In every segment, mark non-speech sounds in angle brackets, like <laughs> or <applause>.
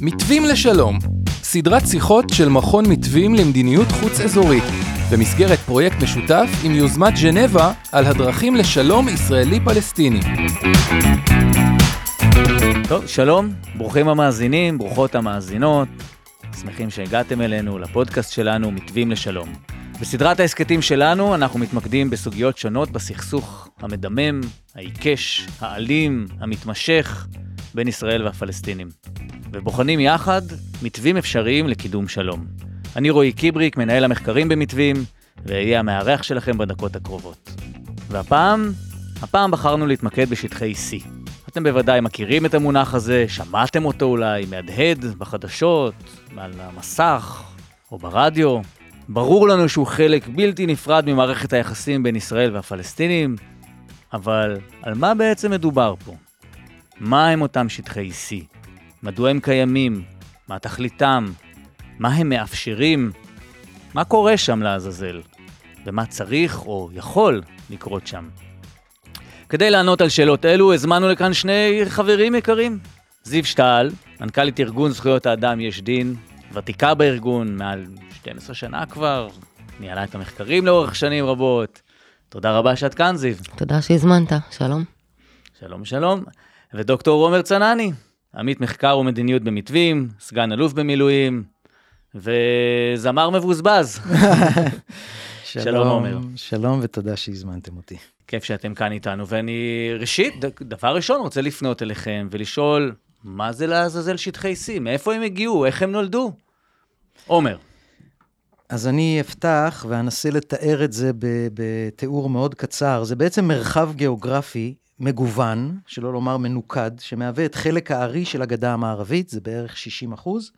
מתווים לשלום, סדרת שיחות של מכון מתווים למדיניות חוץ אזורית, במסגרת פרויקט משותף עם יוזמת ז'נבה על הדרכים לשלום ישראלי-פלסטיני. טוב, שלום, ברוכים המאזינים, ברוכות המאזינות. שמחים שהגעתם אלינו לפודקאסט שלנו, מתווים לשלום. בסדרת ההסכתים שלנו אנחנו מתמקדים בסוגיות שונות בסכסוך המדמם, העיקש, האלים, המתמשך בין ישראל והפלסטינים. ובוחנים יחד מתווים אפשריים לקידום שלום. אני רועי קיבריק, מנהל המחקרים במתווים, ואהיה המארח שלכם בדקות הקרובות. והפעם, הפעם בחרנו להתמקד בשטחי C. אתם בוודאי מכירים את המונח הזה, שמעתם אותו אולי, מהדהד בחדשות, על המסך או ברדיו. ברור לנו שהוא חלק בלתי נפרד ממערכת היחסים בין ישראל והפלסטינים, אבל על מה בעצם מדובר פה? מה הם אותם שטחי C? מדוע הם קיימים? מה תכליתם? מה הם מאפשרים? מה קורה שם לעזאזל? ומה צריך או יכול לקרות שם? כדי לענות על שאלות אלו, הזמנו לכאן שני חברים יקרים. זיו שטל, מנכ"לית ארגון זכויות האדם יש דין, ותיקה בארגון מעל 12 שנה כבר, ניהלה את המחקרים לאורך שנים רבות. תודה רבה שאת כאן, זיו. תודה שהזמנת, שלום. שלום, שלום. ודוקטור עומר צנני, עמית מחקר ומדיניות במתווים, סגן אלוף במילואים, וזמר מבוזבז. <laughs> שלום, שלום, עומר. שלום ותודה שהזמנתם אותי. כיף שאתם כאן איתנו, ואני ראשית, דבר ראשון, רוצה לפנות אליכם ולשאול, מה זה לעזאזל שטחי C? מאיפה הם הגיעו? איך הם נולדו? עומר. אז אני אפתח ואנסה לתאר את זה בתיאור מאוד קצר. זה בעצם מרחב גיאוגרפי מגוון, שלא לומר מנוקד, שמהווה את חלק הארי של הגדה המערבית, זה בערך 60 אחוז.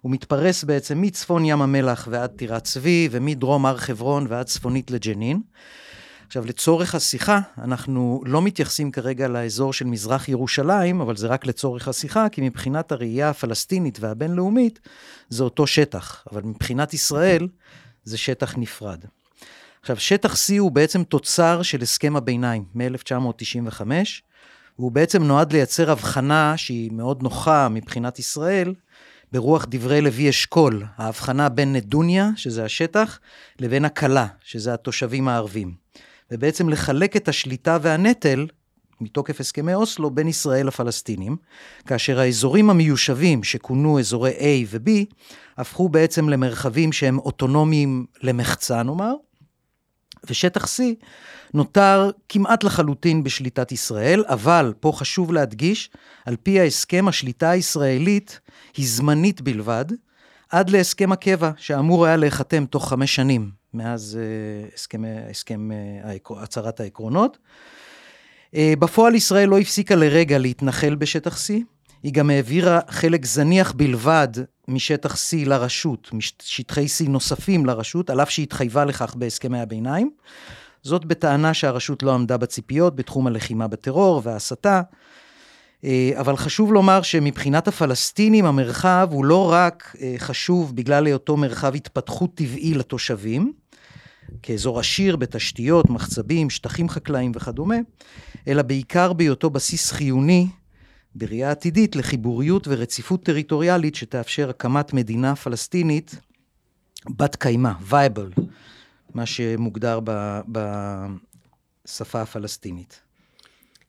הוא מתפרס בעצם מצפון ים המלח ועד טירת צבי, ומדרום הר חברון ועד צפונית לג'נין. עכשיו, לצורך השיחה, אנחנו לא מתייחסים כרגע לאזור של מזרח ירושלים, אבל זה רק לצורך השיחה, כי מבחינת הראייה הפלסטינית והבינלאומית, זה אותו שטח, אבל מבחינת ישראל, זה שטח נפרד. עכשיו, שטח C הוא בעצם תוצר של הסכם הביניים מ-1995, והוא בעצם נועד לייצר הבחנה שהיא מאוד נוחה מבחינת ישראל, ברוח דברי לוי אשכול, ההבחנה בין נדוניה, שזה השטח, לבין הקלה, שזה התושבים הערבים. ובעצם לחלק את השליטה והנטל, מתוקף הסכמי אוסלו, בין ישראל לפלסטינים, כאשר האזורים המיושבים, שכונו אזורי A ו-B, הפכו בעצם למרחבים שהם אוטונומיים למחצה, נאמר, ושטח C נותר כמעט לחלוטין בשליטת ישראל, אבל פה חשוב להדגיש, על פי ההסכם, השליטה הישראלית היא זמנית בלבד, עד להסכם הקבע, שאמור היה להיחתם תוך חמש שנים, מאז uh, הסכם, הסכם uh, הצהרת העקרונות. Uh, בפועל ישראל לא הפסיקה לרגע להתנחל בשטח C, היא גם העבירה חלק זניח בלבד משטח C לרשות, משטחי C נוספים לרשות, על אף שהתחייבה לכך בהסכמי הביניים. זאת בטענה שהרשות לא עמדה בציפיות בתחום הלחימה בטרור וההסתה. אבל חשוב לומר שמבחינת הפלסטינים המרחב הוא לא רק חשוב בגלל היותו מרחב התפתחות טבעי לתושבים, כאזור עשיר בתשתיות, מחצבים, שטחים חקלאיים וכדומה, אלא בעיקר בהיותו בסיס חיוני בראייה עתידית לחיבוריות ורציפות טריטוריאלית שתאפשר הקמת מדינה פלסטינית בת קיימא, וייבל, מה שמוגדר בשפה הפלסטינית.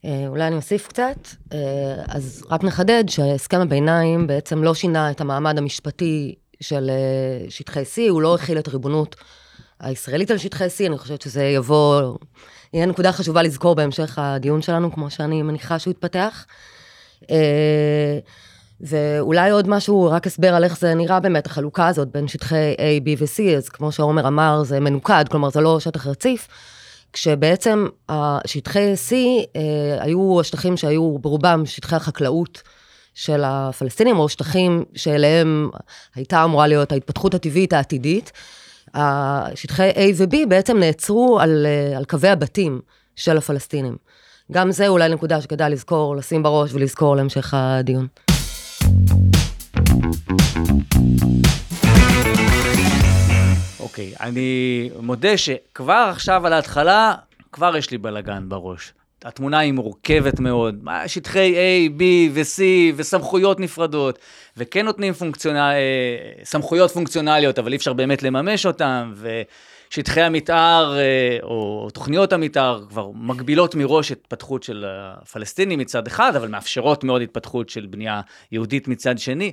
אולי אני אוסיף קצת. אז רק נחדד שהסכם הביניים בעצם לא שינה את המעמד המשפטי של שטחי C, הוא לא הכיל את הריבונות הישראלית על שטחי C, אני חושבת שזה יבוא, יהיה נקודה חשובה לזכור בהמשך הדיון שלנו, כמו שאני מניחה שהוא יתפתח. ואולי עוד משהו, רק הסבר על איך זה נראה באמת, החלוקה הזאת בין שטחי A, B ו-C, אז כמו שעומר אמר, זה מנוקד, כלומר זה לא שטח רציף, כשבעצם שטחי C אה, היו השטחים שהיו ברובם שטחי החקלאות של הפלסטינים, או שטחים שאליהם הייתה אמורה להיות ההתפתחות הטבעית העתידית. שטחי A ו-B בעצם נעצרו על, על קווי הבתים של הפלסטינים. גם זה אולי נקודה שכדאי לזכור, לשים בראש ולזכור להמשך הדיון. אוקיי, אני מודה שכבר עכשיו על ההתחלה, כבר יש לי בלאגן בראש. התמונה היא מורכבת מאוד, שטחי A, B ו-C וסמכויות נפרדות, וכן נותנים פונקציונל, אה, סמכויות פונקציונליות, אבל אי אפשר באמת לממש אותן, ושטחי המתאר אה, או תוכניות המתאר כבר מגבילות מראש התפתחות של הפלסטינים מצד אחד, אבל מאפשרות מאוד התפתחות של בנייה יהודית מצד שני.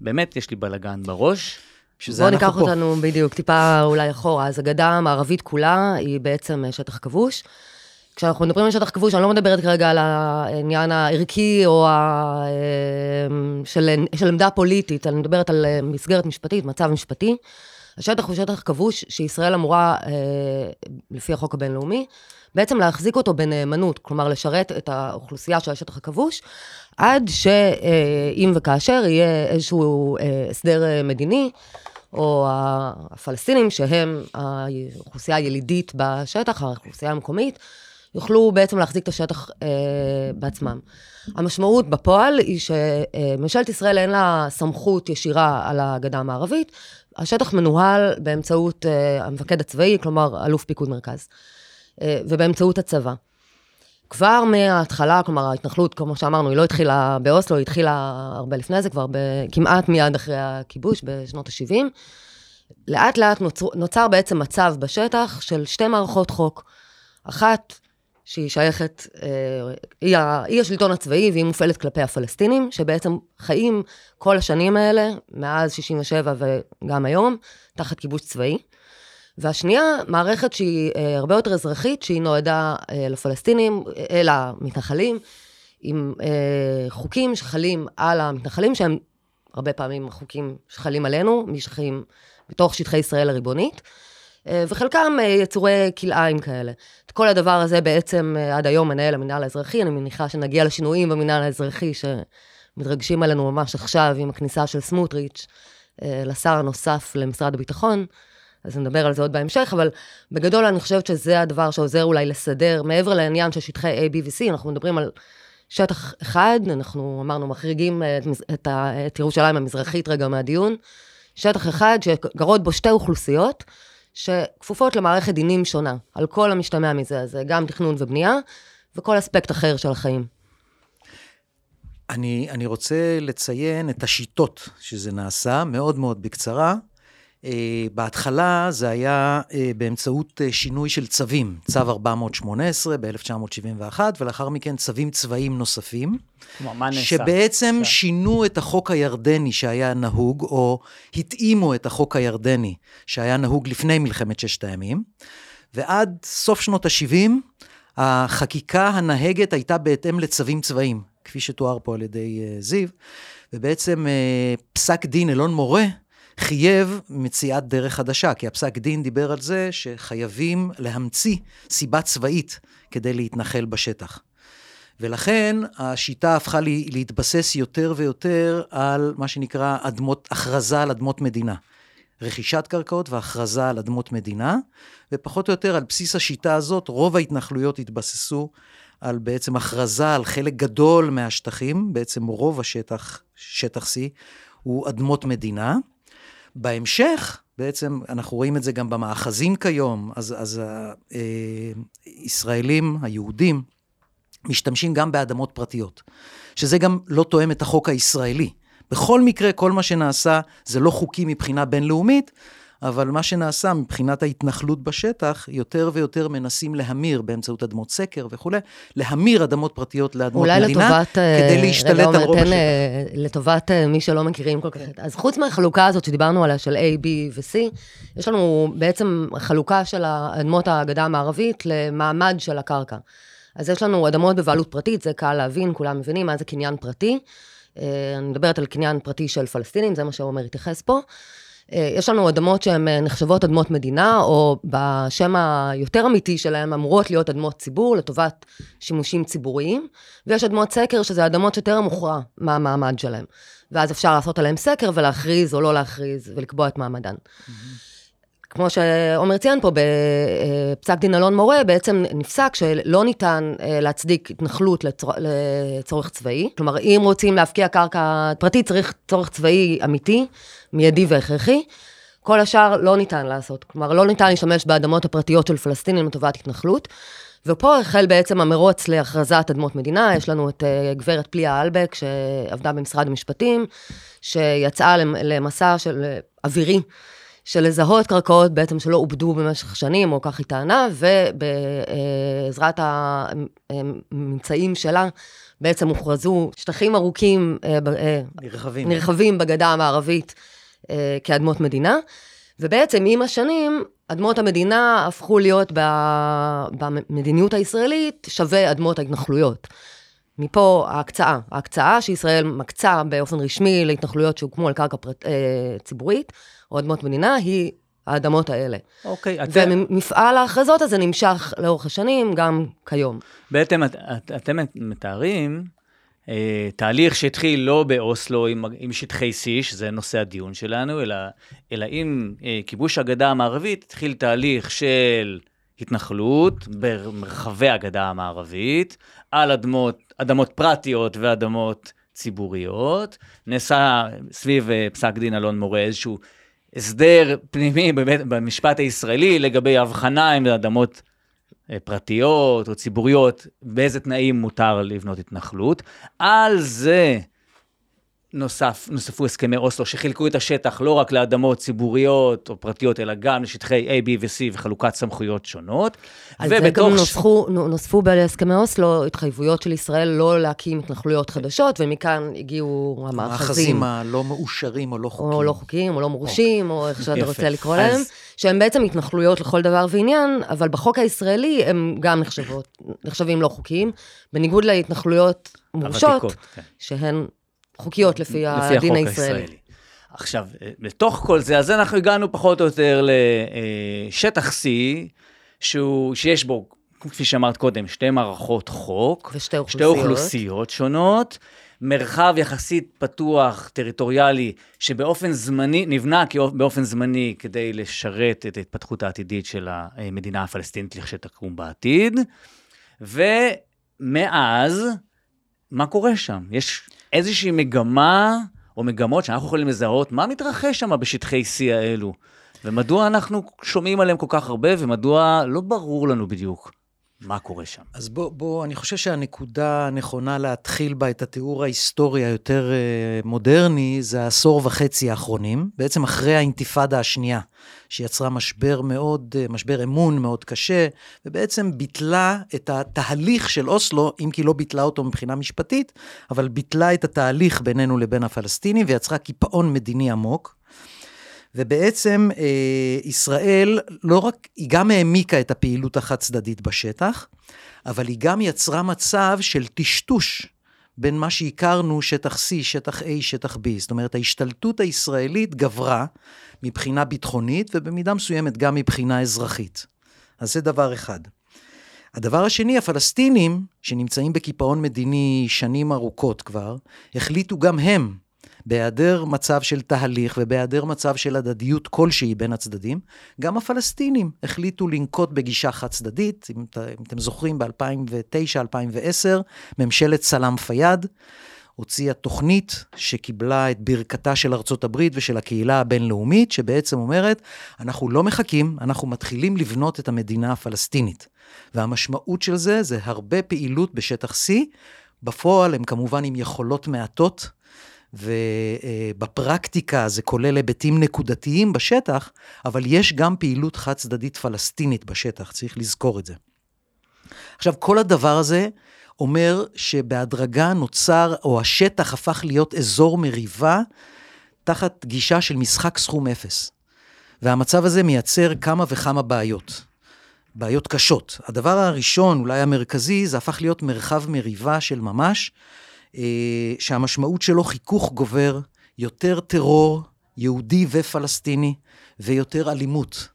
באמת, יש לי בלאגן בראש. בואו ניקח פה. אותנו בדיוק טיפה אולי אחורה. אז הגדה המערבית כולה היא בעצם שטח כבוש. כשאנחנו מדברים על שטח כבוש, אני לא מדברת כרגע על העניין הערכי או ה... אמ, של, של עמדה פוליטית, אני מדברת על אה, מסגרת משפטית, מצב משפטי. השטח הוא שטח כבוש שישראל אמורה, אה, לפי החוק הבינלאומי, בעצם להחזיק אותו בנאמנות, כלומר לשרת את האוכלוסייה של השטח הכבוש, עד שאם וכאשר יהיה איזשהו אה, הסדר מדיני, או הפלסטינים, שהם האוכלוסייה הילידית בשטח, האוכלוסייה המקומית, יוכלו בעצם להחזיק את השטח אה, בעצמם. המשמעות בפועל היא שממשלת ישראל אין לה סמכות ישירה על הגדה המערבית, השטח מנוהל באמצעות אה, המפקד הצבאי, כלומר אלוף פיקוד מרכז, אה, ובאמצעות הצבא. כבר מההתחלה, כלומר ההתנחלות, כמו שאמרנו, היא לא התחילה באוסלו, היא התחילה הרבה לפני זה, כבר כמעט מיד אחרי הכיבוש, בשנות ה-70. לאט לאט נוצר, נוצר בעצם מצב בשטח של שתי מערכות חוק. אחת שהיא שייכת, אה, היא, היא השלטון הצבאי והיא מופעלת כלפי הפלסטינים, שבעצם חיים כל השנים האלה, מאז 67' וגם היום, תחת כיבוש צבאי. והשנייה, מערכת שהיא אה, הרבה יותר אזרחית, שהיא נועדה אה, לפלסטינים, למתנחלים, עם חוקים שחלים על המתנחלים, שהם הרבה פעמים חוקים שחלים עלינו, משטחים, בתוך שטחי ישראל הריבונית. אה, וחלקם אה, יצורי כלאיים כאלה. את כל הדבר הזה בעצם אה, עד היום מנהל המינהל האזרחי, אני מניחה שנגיע לשינויים במינהל האזרחי שמתרגשים עלינו ממש עכשיו עם הכניסה של סמוטריץ' לשר הנוסף למשרד הביטחון. אז נדבר על זה עוד בהמשך, אבל בגדול אני חושבת שזה הדבר שעוזר אולי לסדר, מעבר לעניין של שטחי A, B ו-C, אנחנו מדברים על שטח אחד, אנחנו אמרנו, מחריגים את, את, את ירושלים המזרחית רגע מהדיון, שטח אחד שגרות בו שתי אוכלוסיות, שכפופות למערכת דינים שונה, על כל המשתמע מזה, אז גם תכנון ובנייה, וכל אספקט אחר של החיים. אני, אני רוצה לציין את השיטות שזה נעשה, מאוד מאוד בקצרה. Uh, בהתחלה זה היה uh, באמצעות uh, שינוי של צווים, צו 418 ב-1971, ולאחר מכן צווים צבאיים נוספים. כלומר, מה נעשה? שבעצם שם. שינו את החוק הירדני שהיה נהוג, או התאימו את החוק הירדני שהיה נהוג לפני מלחמת ששת הימים, ועד סוף שנות ה-70, החקיקה הנהגת הייתה בהתאם לצווים צבאיים, כפי שתואר פה על ידי זיו, ובעצם פסק דין אלון מורה, חייב מציאת דרך חדשה, כי הפסק דין דיבר על זה שחייבים להמציא סיבה צבאית כדי להתנחל בשטח. ולכן השיטה הפכה לי, להתבסס יותר ויותר על מה שנקרא אדמות, הכרזה על אדמות מדינה. רכישת קרקעות והכרזה על אדמות מדינה, ופחות או יותר על בסיס השיטה הזאת, רוב ההתנחלויות התבססו על בעצם הכרזה על חלק גדול מהשטחים, בעצם רוב השטח, שטח C, הוא אדמות מדינה. בהמשך, בעצם אנחנו רואים את זה גם במאחזים כיום, אז, אז הישראלים, אה, היהודים, משתמשים גם באדמות פרטיות, שזה גם לא תואם את החוק הישראלי. בכל מקרה, כל מה שנעשה זה לא חוקי מבחינה בינלאומית, אבל מה שנעשה מבחינת ההתנחלות בשטח, יותר ויותר מנסים להמיר באמצעות אדמות סקר וכולי, להמיר אדמות פרטיות לאדמות אולי מדינה, לטובת, כדי להשתלט רגע, על רוב השטח. השטח. לטובת אה, מי שלא מכירים כל כך. אז חוץ מהחלוקה הזאת שדיברנו עליה, של A, B ו-C, יש לנו בעצם חלוקה של אדמות הגדה המערבית למעמד של הקרקע. אז יש לנו אדמות בבעלות פרטית, זה קל להבין, כולם מבינים מה זה קניין פרטי. אה, אני מדברת על קניין פרטי של פלסטינים, זה מה שעומר התייחס פה. אה, יש לנו אדמות שהן אה, נחשבות אדמות מדינה, או בשם היותר אמיתי שלהן אמורות להיות אדמות ציבור לטובת שימושים ציבוריים, ויש אדמות סקר, שזה אדמות שטרם הוכרע מה המעמד שלהן. ואז אפשר לעשות עליהן סקר ולהכריז או לא להכריז ולקבוע את מעמדן. Mm-hmm. כמו שעומר ציין פה, בפסק דין אלון מורה, בעצם נפסק שלא ניתן אה, להצדיק התנחלות לצור... לצורך צבאי. כלומר, אם רוצים להפקיע קרקע פרטית, צריך צורך צבאי אמיתי, מיידי והכרחי. כל השאר לא ניתן לעשות. כלומר, לא ניתן להשתמש באדמות הפרטיות של פלסטינים לטובת התנחלות. ופה החל בעצם המרוץ להכרזת אדמות מדינה, יש לנו את uh, גברת פליה אלבק, שעבדה במשרד המשפטים, שיצאה למסע של אווירי, של לזהות קרקעות בעצם שלא עובדו במשך שנים, או כך היא טענה, ובעזרת הממצאים שלה, בעצם הוכרזו שטחים ארוכים, נרחבים, נרחבים בגדה המערבית כאדמות מדינה. ובעצם עם השנים, אדמות המדינה הפכו להיות במדיניות הישראלית שווה אדמות ההתנחלויות. מפה ההקצאה. ההקצאה שישראל מקצה באופן רשמי להתנחלויות שהוקמו על קרקע פרט, אה, ציבורית, או אדמות מדינה, היא האדמות האלה. אוקיי, את... ומפעל ההכרזות הזה נמשך לאורך השנים, גם כיום. בעצם את, את, אתם מתארים אה, תהליך שהתחיל לא באוסלו עם, עם שטחי C, שזה נושא הדיון שלנו, אלא, אלא עם אה, כיבוש הגדה המערבית, התחיל תהליך של התנחלות במרחבי הגדה המערבית, על אדמות, אדמות פרטיות ואדמות ציבוריות. נעשה סביב אה, פסק דין אלון מורה איזשהו הסדר פנימי במשפט הישראלי לגבי הבחנה עם אדמות אה, פרטיות או ציבוריות, באיזה תנאים מותר לבנות התנחלות. על זה נוסף, נוספו הסכמי אוסלו שחילקו את השטח לא רק לאדמות ציבוריות או פרטיות, אלא גם לשטחי A, B ו-C וחלוקת סמכויות שונות. על זה גם נוספו, נוספו בהסכמי אוסלו התחייבויות של ישראל לא להקים התנחלויות חדשות, ומכאן הגיעו המאחזים. המאחזים הלא מאושרים או לא חוקיים. או לא חוקיים, או לא מורשים, או איך שאתה רוצה לקרוא להם, שהם בעצם התנחלויות לכל דבר ועניין, אבל בחוק הישראלי הם גם נחשבות, נחשבים לא חוקיים, בניגוד להתנחלויות מורשות, כן. שהן חוקיות לפי, לפי הדין הישראלי. הישראלי. עכשיו, בתוך כל זה, אז אנחנו הגענו פחות או יותר לשטח C, שהוא, שיש בו, כפי שאמרת קודם, שתי מערכות חוק. ושתי אוכלוסיות. שתי אוכלוסיות שונות. מרחב יחסית פתוח, טריטוריאלי, שבאופן זמני, נבנה באופן זמני כדי לשרת את ההתפתחות העתידית של המדינה הפלסטינית לכשתקום בעתיד. ומאז, מה קורה שם? יש איזושהי מגמה או מגמות שאנחנו יכולים לזהות, מה מתרחש שם בשטחי C האלו? ומדוע אנחנו שומעים עליהם כל כך הרבה, ומדוע לא ברור לנו בדיוק מה קורה שם. אז בוא, בוא, אני חושב שהנקודה הנכונה להתחיל בה את התיאור ההיסטורי היותר uh, מודרני, זה העשור וחצי האחרונים, בעצם אחרי האינתיפאדה השנייה, שיצרה משבר מאוד, uh, משבר אמון מאוד קשה, ובעצם ביטלה את התהליך של אוסלו, אם כי לא ביטלה אותו מבחינה משפטית, אבל ביטלה את התהליך בינינו לבין הפלסטינים, ויצרה קיפאון מדיני עמוק. ובעצם אה, ישראל לא רק, היא גם העמיקה את הפעילות החד-צדדית בשטח, אבל היא גם יצרה מצב של טשטוש בין מה שהכרנו, שטח C, שטח A, שטח B. זאת אומרת, ההשתלטות הישראלית גברה מבחינה ביטחונית ובמידה מסוימת גם מבחינה אזרחית. אז זה דבר אחד. הדבר השני, הפלסטינים, שנמצאים בקיפאון מדיני שנים ארוכות כבר, החליטו גם הם בהיעדר מצב של תהליך ובהיעדר מצב של הדדיות כלשהי בין הצדדים, גם הפלסטינים החליטו לנקוט בגישה חד צדדית. אם, אם אתם זוכרים, ב-2009-2010, ממשלת סלאם פיאד הוציאה תוכנית שקיבלה את ברכתה של ארצות הברית ושל הקהילה הבינלאומית, שבעצם אומרת, אנחנו לא מחכים, אנחנו מתחילים לבנות את המדינה הפלסטינית. והמשמעות של זה, זה הרבה פעילות בשטח C. בפועל הם כמובן עם יכולות מעטות, ובפרקטיקה זה כולל היבטים נקודתיים בשטח, אבל יש גם פעילות חד צדדית פלסטינית בשטח, צריך לזכור את זה. עכשיו, כל הדבר הזה אומר שבהדרגה נוצר, או השטח הפך להיות אזור מריבה תחת גישה של משחק סכום אפס. והמצב הזה מייצר כמה וכמה בעיות. בעיות קשות. הדבר הראשון, אולי המרכזי, זה הפך להיות מרחב מריבה של ממש, שהמשמעות שלו חיכוך גובר, יותר טרור יהודי ופלסטיני, ויותר אלימות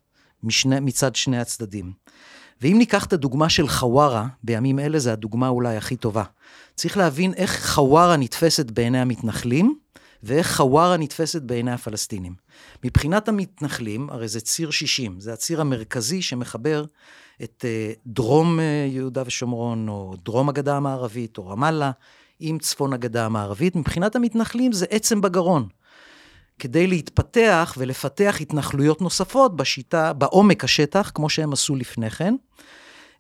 משני, מצד שני הצדדים. ואם ניקח את הדוגמה של חווארה, בימים אלה זו הדוגמה אולי הכי טובה. צריך להבין איך חווארה נתפסת בעיני המתנחלים, ואיך חווארה נתפסת בעיני הפלסטינים. מבחינת המתנחלים, הרי זה ציר 60, זה הציר המרכזי שמחבר את אה, דרום אה, יהודה ושומרון, או דרום הגדה המערבית, או רמאללה, עם צפון הגדה המערבית. מבחינת המתנחלים זה עצם בגרון. כדי להתפתח ולפתח התנחלויות נוספות בשיטה, בעומק השטח, כמו שהם עשו לפני כן.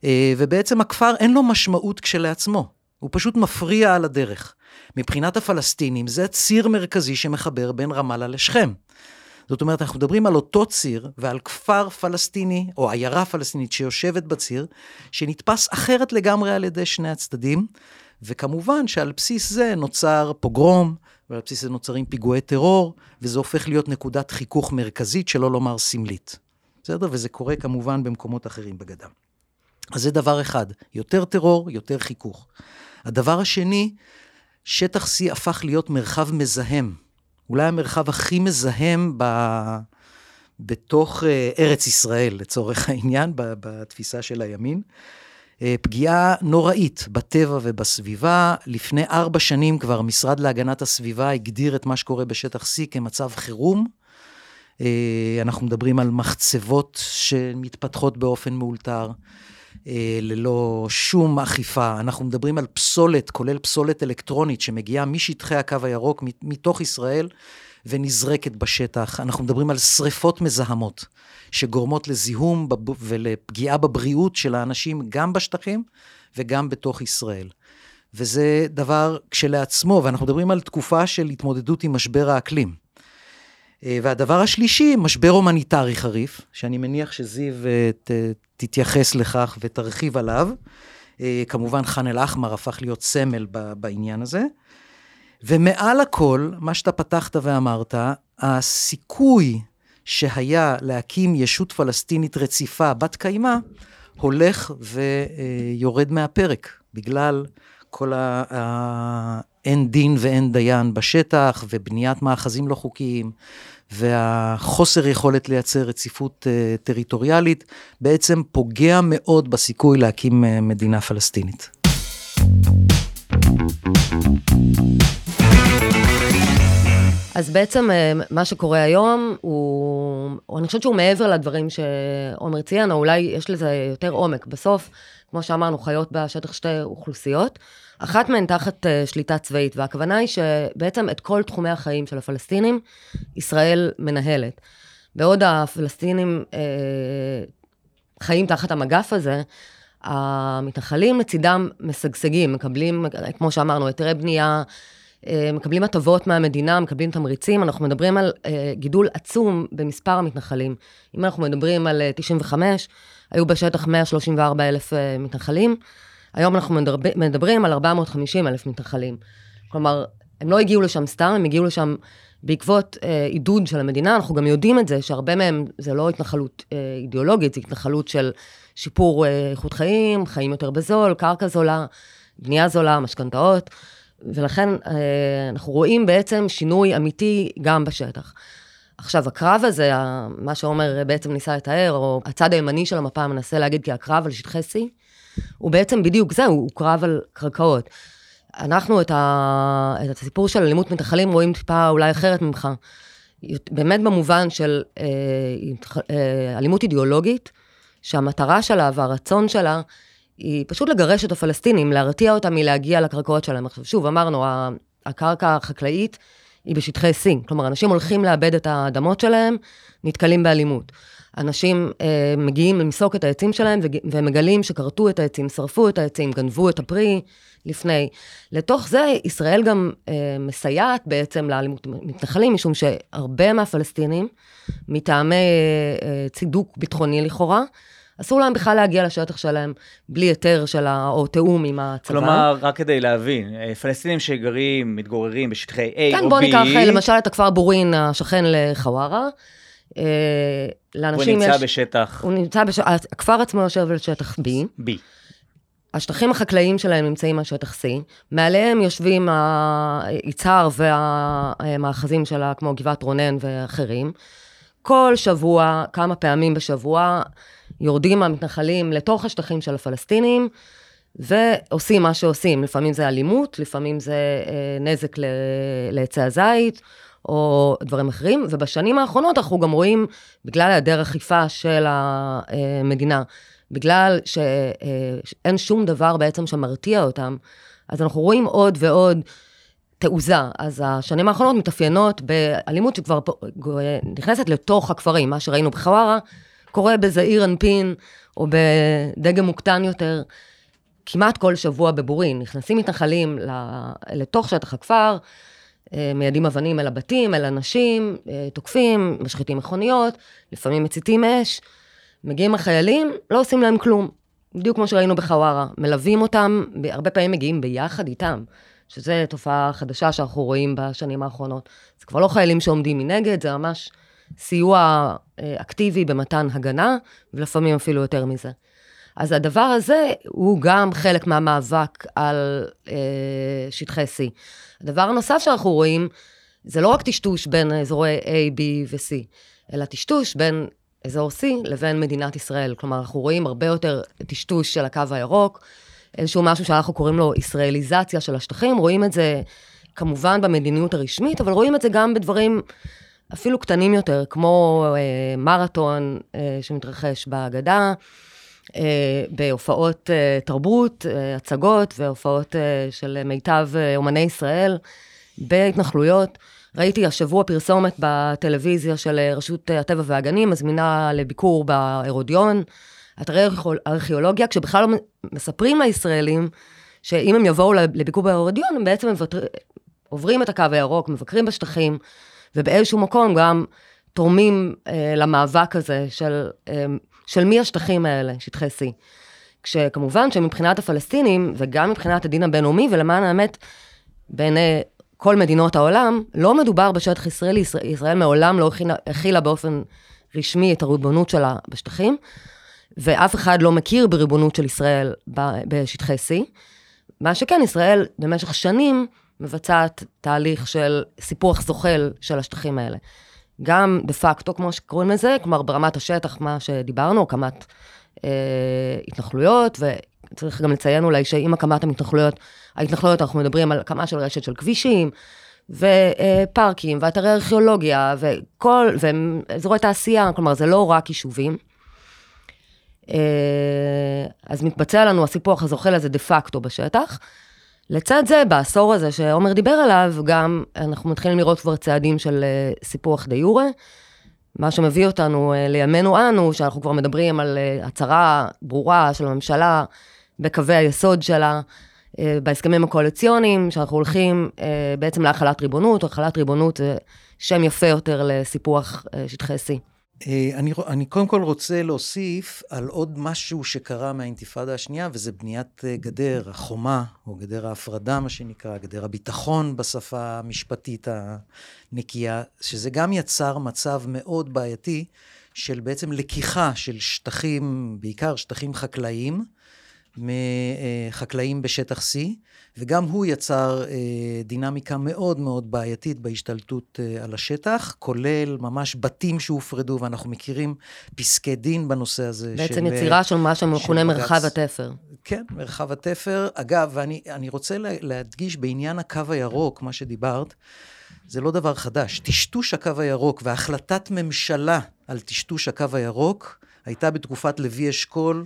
אה, ובעצם הכפר אין לו משמעות כשלעצמו, הוא פשוט מפריע על הדרך. מבחינת הפלסטינים זה ציר מרכזי שמחבר בין רמאללה לשכם. זאת אומרת, אנחנו מדברים על אותו ציר ועל כפר פלסטיני, או עיירה פלסטינית שיושבת בציר, שנתפס אחרת לגמרי על ידי שני הצדדים, וכמובן שעל בסיס זה נוצר פוגרום, ועל בסיס זה נוצרים פיגועי טרור, וזה הופך להיות נקודת חיכוך מרכזית, שלא לומר סמלית. בסדר? וזה קורה כמובן במקומות אחרים בגדה. אז זה דבר אחד, יותר טרור, יותר חיכוך. הדבר השני, שטח C הפך להיות מרחב מזהם. אולי המרחב הכי מזהם ב... בתוך אה, ארץ ישראל, לצורך העניין, בתפיסה של הימין. אה, פגיעה נוראית בטבע ובסביבה. לפני ארבע שנים כבר המשרד להגנת הסביבה הגדיר את מה שקורה בשטח C כמצב חירום. אה, אנחנו מדברים על מחצבות שמתפתחות באופן מאולתר. אה, ללא שום אכיפה. אנחנו מדברים על פסולת, כולל פסולת אלקטרונית, שמגיעה משטחי הקו הירוק, מתוך ישראל, ונזרקת בשטח. אנחנו מדברים על שריפות מזהמות, שגורמות לזיהום ולפגיעה בבריאות של האנשים, גם בשטחים וגם בתוך ישראל. וזה דבר כשלעצמו, ואנחנו מדברים על תקופה של התמודדות עם משבר האקלים. אה, והדבר השלישי, משבר הומניטרי חריף, שאני מניח שזיו אה, ת, תתייחס לכך ותרחיב עליו. אה, כמובן, ח'אן אל-אחמר הפך להיות סמל בעניין הזה. ומעל הכל, מה שאתה פתחת ואמרת, הסיכוי שהיה להקים ישות פלסטינית רציפה, בת קיימא, הולך ויורד מהפרק, בגלל כל. אין דין ואין דיין בשטח, ובניית מאחזים לא חוקיים, והחוסר יכולת לייצר רציפות uh, טריטוריאלית, בעצם פוגע מאוד בסיכוי להקים uh, מדינה פלסטינית. אז בעצם אה, מה שקורה היום הוא, אני חושבת שהוא מעבר לדברים שעומר ציין, או אולי יש לזה יותר עומק. בסוף, כמו שאמרנו, חיות בשטח שתי אוכלוסיות. אחת מהן תחת uh, שליטה צבאית, והכוונה היא שבעצם את כל תחומי החיים של הפלסטינים, ישראל מנהלת. בעוד הפלסטינים uh, חיים תחת המגף הזה, המתנחלים לצידם משגשגים, מקבלים, כמו שאמרנו, היתרי בנייה, אה, מקבלים הטבות מהמדינה, מקבלים תמריצים, אנחנו מדברים על גידול עצום במספר המתנחלים. אם אנחנו מדברים על 95, היו בשטח 134 אלף מתנחלים. היום אנחנו מדבר, מדברים על 450 אלף מתנחלים. כלומר, הם לא הגיעו לשם סתם, הם הגיעו לשם בעקבות אה, עידוד של המדינה. אנחנו גם יודעים את זה, שהרבה מהם זה לא התנחלות אה, אידיאולוגית, זה התנחלות של שיפור אה, איכות חיים, חיים יותר בזול, קרקע זולה, בנייה זולה, משכנתאות, ולכן אה, אנחנו רואים בעצם שינוי אמיתי גם בשטח. עכשיו, הקרב הזה, מה שעומר בעצם ניסה לתאר, או הצד הימני של המפה מנסה להגיד כי הקרב על שטחי C, הוא בעצם בדיוק זה, הוא קרב על קרקעות. אנחנו את, ה... את הסיפור של אלימות מתנחלים רואים טיפה אולי אחרת ממך. באמת במובן של אה, אה, אלימות אידיאולוגית, שהמטרה שלה והרצון שלה היא פשוט לגרש את הפלסטינים, להרתיע אותם מלהגיע לקרקעות שלהם. עכשיו, שוב, אמרנו, הקרקע החקלאית היא בשטחי C, כלומר, אנשים הולכים לאבד את האדמות שלהם, נתקלים באלימות. אנשים אה, מגיעים למסוק את העצים שלהם ומגלים שכרתו את העצים, שרפו את העצים, גנבו את הפרי לפני. לתוך זה ישראל גם אה, מסייעת בעצם לאלימות מתנחלים, משום שהרבה מהפלסטינים, מטעמי אה, צידוק ביטחוני לכאורה, אסור להם בכלל להגיע לשטח שלהם בלי היתר של ה... או תיאום עם הצבא. כלומר, רק כדי להבין, אה, פלסטינים שגרים, מתגוררים בשטחי A כן, או B... כן, בוא ניקח אה, למשל את הכפר בורין, השכן לחווארה. אה, לאנשים יש... הוא נמצא בשטח... הוא נמצא בשטח... הכפר עצמו יושב על שטח B. B. השטחים החקלאיים שלהם נמצאים על שטח C, מעליהם יושבים היצהר והמאחזים שלה, כמו גבעת רונן ואחרים. כל שבוע, כמה פעמים בשבוע, יורדים המתנחלים לתוך השטחים של הפלסטינים, ועושים מה שעושים. לפעמים זה אלימות, לפעמים זה אה, נזק לעצי הזית, או דברים אחרים, ובשנים האחרונות אנחנו גם רואים, בגלל היעדר אכיפה של המדינה, בגלל שאין שום דבר בעצם שמרתיע אותם, אז אנחנו רואים עוד ועוד תעוזה. אז השנים האחרונות מתאפיינות באלימות שכבר נכנסת לתוך הכפרים, מה שראינו בחווארה, קורה בזעיר אנפין, או בדגם מוקטן יותר, כמעט כל שבוע בבורין. נכנסים מתנחלים לתוך שטח הכפר, מיידים אבנים אל הבתים, אל אנשים, אה, תוקפים, משחיתים מכוניות, לפעמים מציתים אש. מגיעים החיילים, לא עושים להם כלום. בדיוק כמו שראינו בחווארה. מלווים אותם, הרבה פעמים מגיעים ביחד איתם, שזו תופעה חדשה שאנחנו רואים בשנים האחרונות. זה כבר לא חיילים שעומדים מנגד, זה ממש סיוע אה, אקטיבי במתן הגנה, ולפעמים אפילו יותר מזה. אז הדבר הזה הוא גם חלק מהמאבק על אה, שטחי C. הדבר הנוסף שאנחנו רואים, זה לא רק טשטוש בין אזורי A, B ו-C, אלא טשטוש בין אזור C לבין מדינת ישראל. כלומר, אנחנו רואים הרבה יותר טשטוש של הקו הירוק, איזשהו משהו שאנחנו קוראים לו ישראליזציה של השטחים, רואים את זה כמובן במדיניות הרשמית, אבל רואים את זה גם בדברים אפילו קטנים יותר, כמו אה, מרתון אה, שמתרחש בגדה, בהופעות אה, תרבות, אה, הצגות והופעות אה, של מיטב אה, אומני ישראל בהתנחלויות. ראיתי השבוע פרסומת בטלוויזיה של אה, רשות הטבע והגנים, מזמינה לביקור בהרודיון, אתרי ארכיאולוגיה, כשבכלל לא מספרים לישראלים שאם הם יבואו לביקור בהרודיון, הם בעצם מבטר... עוברים את הקו הירוק, מבקרים בשטחים, ובאיזשהו מקום גם תורמים אה, למאבק הזה של, אה, של מי השטחים האלה, שטחי C. כשכמובן שמבחינת הפלסטינים, וגם מבחינת הדין הבינלאומי, ולמען האמת, בעיני כל מדינות העולם, לא מדובר בשטח ישראלי, ישראל, ישראל מעולם לא הכילה באופן רשמי את הריבונות שלה בשטחים, ואף אחד לא מכיר בריבונות של ישראל בשטחי C. מה שכן, ישראל במשך שנים מבצעת תהליך של סיפוח זוחל של השטחים האלה. גם דה פקטו, כמו שקוראים לזה, כלומר ברמת השטח, מה שדיברנו, הקמת אה, התנחלויות, וצריך גם לציין אולי שעם הקמת המתנחלויות, ההתנחלויות, אנחנו מדברים על הקמה של רשת של כבישים, ופארקים, ואתרי ארכיאולוגיה, וכל, ואזורי תעשייה, כלומר, זה לא רק יישובים. אה, אז מתבצע לנו הסיפוח הזוחל הזה דה פקטו בשטח. לצד זה, בעשור הזה שעומר דיבר עליו, גם אנחנו מתחילים לראות כבר צעדים של אה, סיפוח דה יורה, מה שמביא אותנו אה, לימינו אנו, שאנחנו כבר מדברים על אה, הצהרה ברורה של הממשלה בקווי היסוד שלה, בהסכמים הקואליציוניים, שאנחנו הולכים בעצם להחלת ריבונות, החלת ריבונות זה שם יפה יותר לסיפוח שטחי C. אה, אני, אני קודם כל רוצה להוסיף על עוד משהו שקרה מהאינתיפאדה השנייה, וזה בניית אה, גדר החומה, או גדר ההפרדה, מה שנקרא, גדר הביטחון בשפה המשפטית הנקייה, שזה גם יצר מצב מאוד בעייתי של בעצם לקיחה של שטחים, בעיקר שטחים חקלאיים, מחקלאים בשטח C, וגם הוא יצר אה, דינמיקה מאוד מאוד בעייתית בהשתלטות אה, על השטח, כולל ממש בתים שהופרדו, ואנחנו מכירים פסקי דין בנושא הזה. בעצם של, יצירה של מה שמכונה מרחב התפר. כן, מרחב התפר. אגב, ואני רוצה להדגיש בעניין הקו הירוק, מה שדיברת, זה לא דבר חדש. טשטוש הקו הירוק והחלטת ממשלה על טשטוש הקו הירוק הייתה בתקופת לוי אשכול.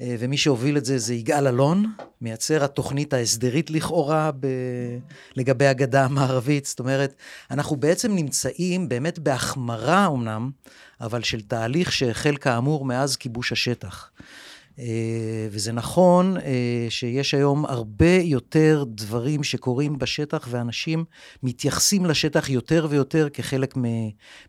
אה, ומי שהוביל את זה זה יגאל אלון, מייצר התוכנית ההסדרית לכאורה ב... לגבי הגדה המערבית. זאת אומרת, אנחנו בעצם נמצאים באמת בהחמרה אמנם, אבל של תהליך שהחל כאמור מאז כיבוש השטח. אה, וזה נכון אה, שיש היום הרבה יותר דברים שקורים בשטח, ואנשים מתייחסים לשטח יותר ויותר כחלק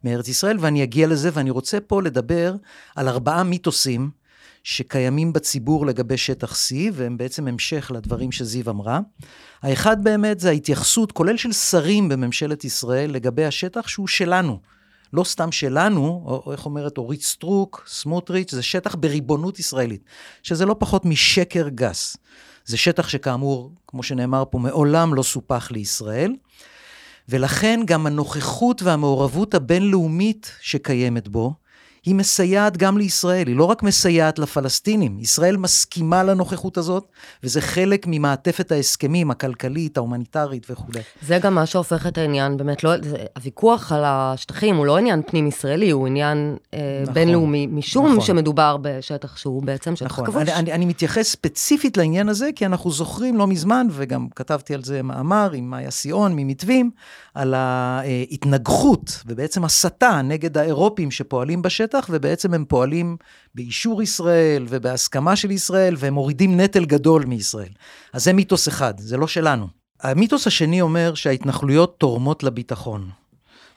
מארץ ישראל, ואני אגיע לזה, ואני רוצה פה לדבר על ארבעה מיתוסים. שקיימים בציבור לגבי שטח C, והם בעצם המשך לדברים שזיו אמרה. האחד באמת זה ההתייחסות, כולל של שרים בממשלת ישראל, לגבי השטח שהוא שלנו. לא סתם שלנו, או איך אומרת אורית סטרוק, סמוטריץ', זה שטח בריבונות ישראלית, שזה לא פחות משקר גס. זה שטח שכאמור, כמו שנאמר פה, מעולם לא סופח לישראל, ולכן גם הנוכחות והמעורבות הבינלאומית שקיימת בו, היא מסייעת גם לישראל, היא לא רק מסייעת לפלסטינים, ישראל מסכימה לנוכחות הזאת, וזה חלק ממעטפת ההסכמים הכלכלית, ההומניטרית וכולי. זה גם מה שהופך את העניין, באמת, לא, זה, הוויכוח על השטחים הוא לא עניין פנים-ישראלי, הוא עניין אה, נכון, בינלאומי, משום נכון. שמדובר בשטח שהוא בעצם שטח נכון. כבוש. אני, אני, אני מתייחס ספציפית לעניין הזה, כי אנחנו זוכרים לא מזמן, וגם כתבתי על זה מאמר עם מאיה סיון ממתווים, על ההתנגחות ובעצם הסתה נגד האירופים שפועלים בשטח. השטח, ובעצם הם פועלים באישור ישראל ובהסכמה של ישראל, והם מורידים נטל גדול מישראל. אז זה מיתוס אחד, זה לא שלנו. המיתוס השני אומר שההתנחלויות תורמות לביטחון.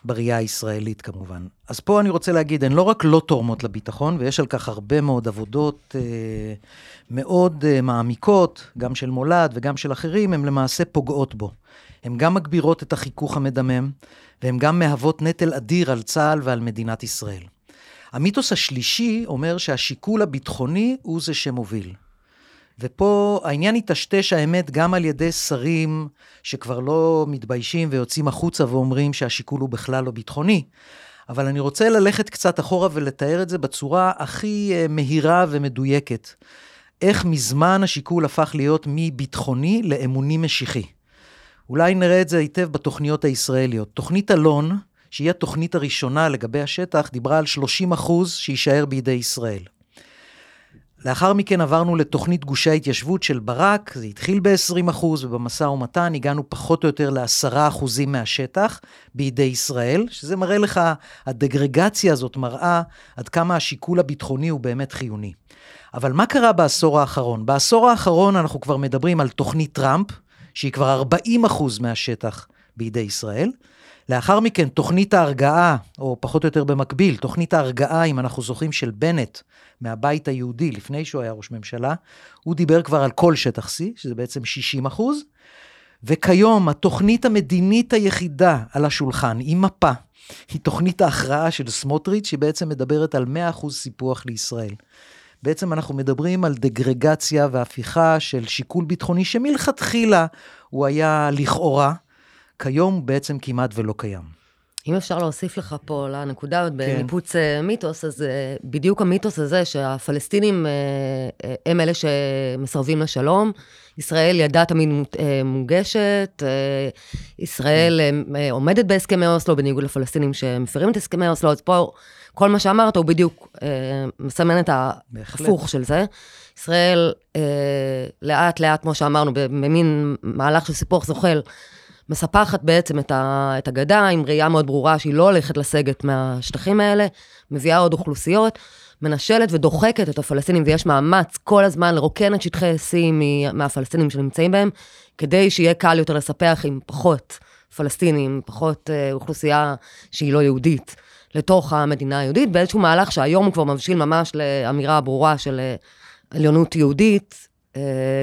בראייה הישראלית כמובן. אז פה אני רוצה להגיד, הן לא רק לא תורמות לביטחון, ויש על כך הרבה מאוד עבודות אה, מאוד אה, מעמיקות, גם של מולד וגם של אחרים, הן למעשה פוגעות בו. הן גם מגבירות את החיכוך המדמם, והן גם מהוות נטל אדיר על צה"ל ועל מדינת ישראל. המיתוס השלישי אומר שהשיקול הביטחוני הוא זה שמוביל. ופה העניין יטשטש האמת גם על ידי שרים שכבר לא מתביישים ויוצאים החוצה ואומרים שהשיקול הוא בכלל לא ביטחוני. אבל אני רוצה ללכת קצת אחורה ולתאר את זה בצורה הכי אה, מהירה ומדויקת. איך מזמן השיקול הפך להיות מביטחוני לאמוני משיחי. אולי נראה את זה היטב בתוכניות הישראליות. תוכנית אלון, שהיא התוכנית הראשונה לגבי השטח, דיברה על 30 אחוז שיישאר בידי ישראל. לאחר מכן עברנו לתוכנית גושי ההתיישבות של ברק, זה התחיל ב-20 אחוז, ובמשא ומתן הגענו פחות או יותר ל-10 אחוזים מהשטח בידי ישראל, שזה מראה לך, הדגרגציה הזאת מראה עד כמה השיקול הביטחוני הוא באמת חיוני. אבל מה קרה בעשור האחרון? בעשור האחרון אנחנו כבר מדברים על תוכנית טראמפ, שהיא כבר 40 אחוז מהשטח בידי ישראל. לאחר מכן, תוכנית ההרגעה, או פחות או יותר במקביל, תוכנית ההרגעה, אם אנחנו זוכרים, של בנט מהבית היהודי, לפני שהוא היה ראש ממשלה, הוא דיבר כבר על כל שטח C, שזה בעצם 60 אחוז. וכיום, התוכנית המדינית היחידה על השולחן, עם מפה, היא תוכנית ההכרעה של סמוטריץ', היא בעצם מדברת על 100 אחוז סיפוח לישראל. בעצם אנחנו מדברים על דגרגציה והפיכה של שיקול ביטחוני שמלכתחילה הוא היה לכאורה, כיום בעצם כמעט ולא קיים. אם אפשר להוסיף לך פה לנקודה כן. בניפוץ אה, מיתוס, אז אה, בדיוק המיתוס הזה שהפלסטינים אה, הם אלה שמסרבים לשלום. ישראל ידעה תמיד מוגשת, ישראל עומדת בהסכמי אוסלו, בניגוד לפלסטינים שמפרים את הסכמי אוסלו, אז פה כל מה שאמרת הוא בדיוק מסמן את ההפוך של זה. ישראל לאט לאט, כמו שאמרנו, במין מהלך של סיפוח זוחל, מספחת בעצם את, ה, את הגדה עם ראייה מאוד ברורה שהיא לא הולכת לסגת מהשטחים האלה, מביאה עוד אוכלוסיות, מנשלת ודוחקת את הפלסטינים, ויש מאמץ כל הזמן לרוקן את שטחי C מהפלסטינים שנמצאים בהם, כדי שיהיה קל יותר לספח עם פחות פלסטינים, פחות אה, אוכלוסייה שהיא לא יהודית, לתוך המדינה היהודית, באיזשהו מהלך שהיום הוא כבר מבשיל ממש לאמירה ברורה של אה, עליונות יהודית,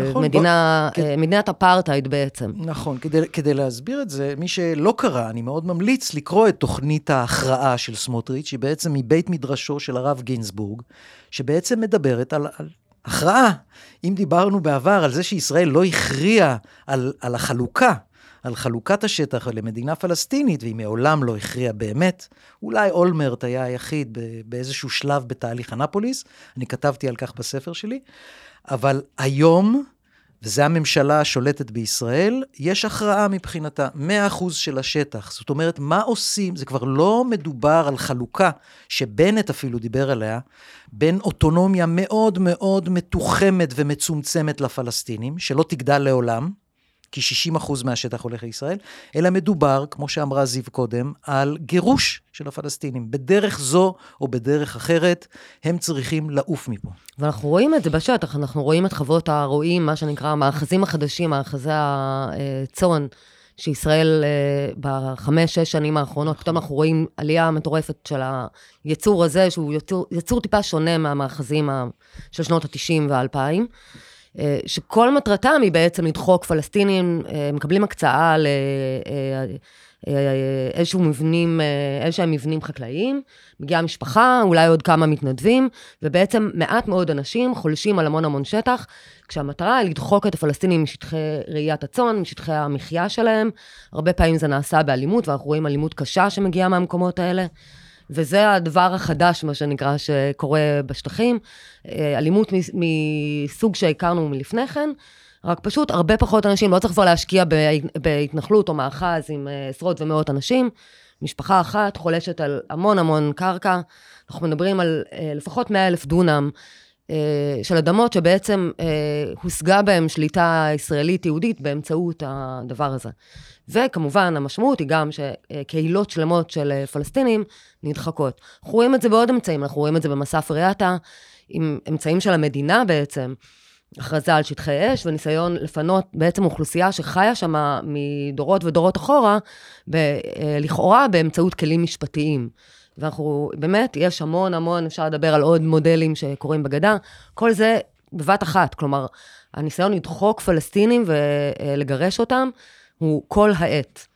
נכון, מדינה, בוא, אה, מדינת אפרטהייד בעצם. נכון, כדי, כדי להסביר את זה, מי שלא קרא, אני מאוד ממליץ לקרוא את תוכנית ההכרעה של סמוטריץ', שהיא בעצם מבית מדרשו של הרב גינזבורג, שבעצם מדברת על, על הכרעה. אם דיברנו בעבר על זה שישראל לא הכריעה על, על החלוקה, על חלוקת השטח למדינה פלסטינית, והיא מעולם לא הכריעה באמת. אולי אולמרט היה היחיד באיזשהו שלב בתהליך אנפוליס, אני כתבתי על כך בספר שלי. אבל היום, וזו הממשלה השולטת בישראל, יש הכרעה מבחינתה, 100% של השטח. זאת אומרת, מה עושים? זה כבר לא מדובר על חלוקה, שבנט אפילו דיבר עליה, בין אוטונומיה מאוד מאוד מתוחמת ומצומצמת לפלסטינים, שלא תגדל לעולם, כי 60% מהשטח הולך לישראל, אלא מדובר, כמו שאמרה זיו קודם, על גירוש של הפלסטינים. בדרך זו או בדרך אחרת, הם צריכים לעוף מפה. ואנחנו רואים את זה בשטח, אנחנו רואים את חוות הרועים, מה שנקרא, המאחזים החדשים, מאחזי הצאן. שישראל אה, בחמש, שש שנים האחרונות, פתאום אנחנו רואים עלייה מטורפת של היצור הזה, שהוא יצור, יצור טיפה שונה מהמאחזים של שנות ה-90 וה-2000. אה, שכל מטרתם היא בעצם לדחוק פלסטינים, אה, מקבלים הקצאה לאיזשהו אה, מבנים, איזשהם מבנים חקלאיים, מגיעה משפחה, אולי עוד כמה מתנדבים, ובעצם מעט מאוד אנשים חולשים על המון המון שטח, כשהמטרה היא לדחוק את הפלסטינים משטחי ראיית הצאן, משטחי המחיה שלהם. הרבה פעמים זה נעשה באלימות, ואנחנו רואים אלימות קשה שמגיעה מהמקומות האלה. וזה הדבר החדש, מה שנקרא, שקורה בשטחים. אה, אלימות מסוג שהכרנו מלפני כן, רק פשוט הרבה פחות אנשים, לא צריך כבר להשקיע בהתנחלות או מאחז עם אה, עשרות ומאות אנשים. משפחה אחת חולשת על המון המון קרקע, אנחנו מדברים על אה, לפחות 100 אלף דונם של אדמות שבעצם הושגה בהן שליטה ישראלית יהודית באמצעות הדבר הזה. וכמובן, המשמעות היא גם שקהילות שלמות של אה, פלסטינים נדחקות. אנחנו רואים את זה בעוד אמצעים, אנחנו רואים את זה במסף ריאטה, עם אמצעים של המדינה בעצם, הכרזה על שטחי אש וניסיון לפנות בעצם אוכלוסייה שחיה שם מדורות ודורות אחורה, ב, לכאורה באמצעות כלים משפטיים. ואנחנו, באמת, יש המון המון, אפשר לדבר על עוד מודלים שקורים בגדה. כל זה בבת אחת, כלומר, הניסיון לדחוק פלסטינים ולגרש אותם הוא כל העת.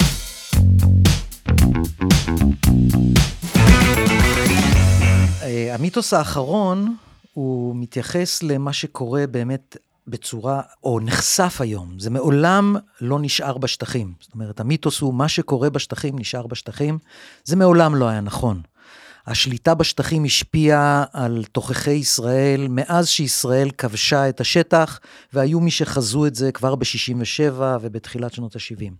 אה, המיתוס האחרון, הוא מתייחס למה שקורה באמת בצורה, או נחשף היום. זה מעולם לא נשאר בשטחים. זאת אומרת, המיתוס הוא מה שקורה בשטחים נשאר בשטחים. זה מעולם לא היה נכון. השליטה בשטחים השפיעה על תוככי ישראל מאז שישראל כבשה את השטח, והיו מי שחזו את זה כבר ב-67' ובתחילת שנות ה-70.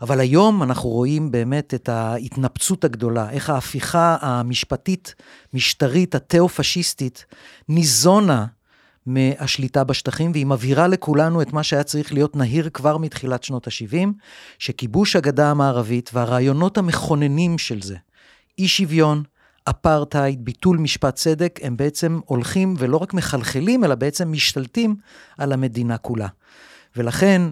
אבל היום אנחנו רואים באמת את ההתנפצות הגדולה, איך ההפיכה המשפטית, משטרית, התיאו-פשיסטית, ניזונה מהשליטה בשטחים, והיא מבהירה לכולנו את מה שהיה צריך להיות נהיר כבר מתחילת שנות ה-70, שכיבוש הגדה המערבית והרעיונות המכוננים של זה, אי שוויון, אפרטהייד, ביטול משפט צדק, הם בעצם הולכים ולא רק מחלחלים, אלא בעצם משתלטים על המדינה כולה. ולכן,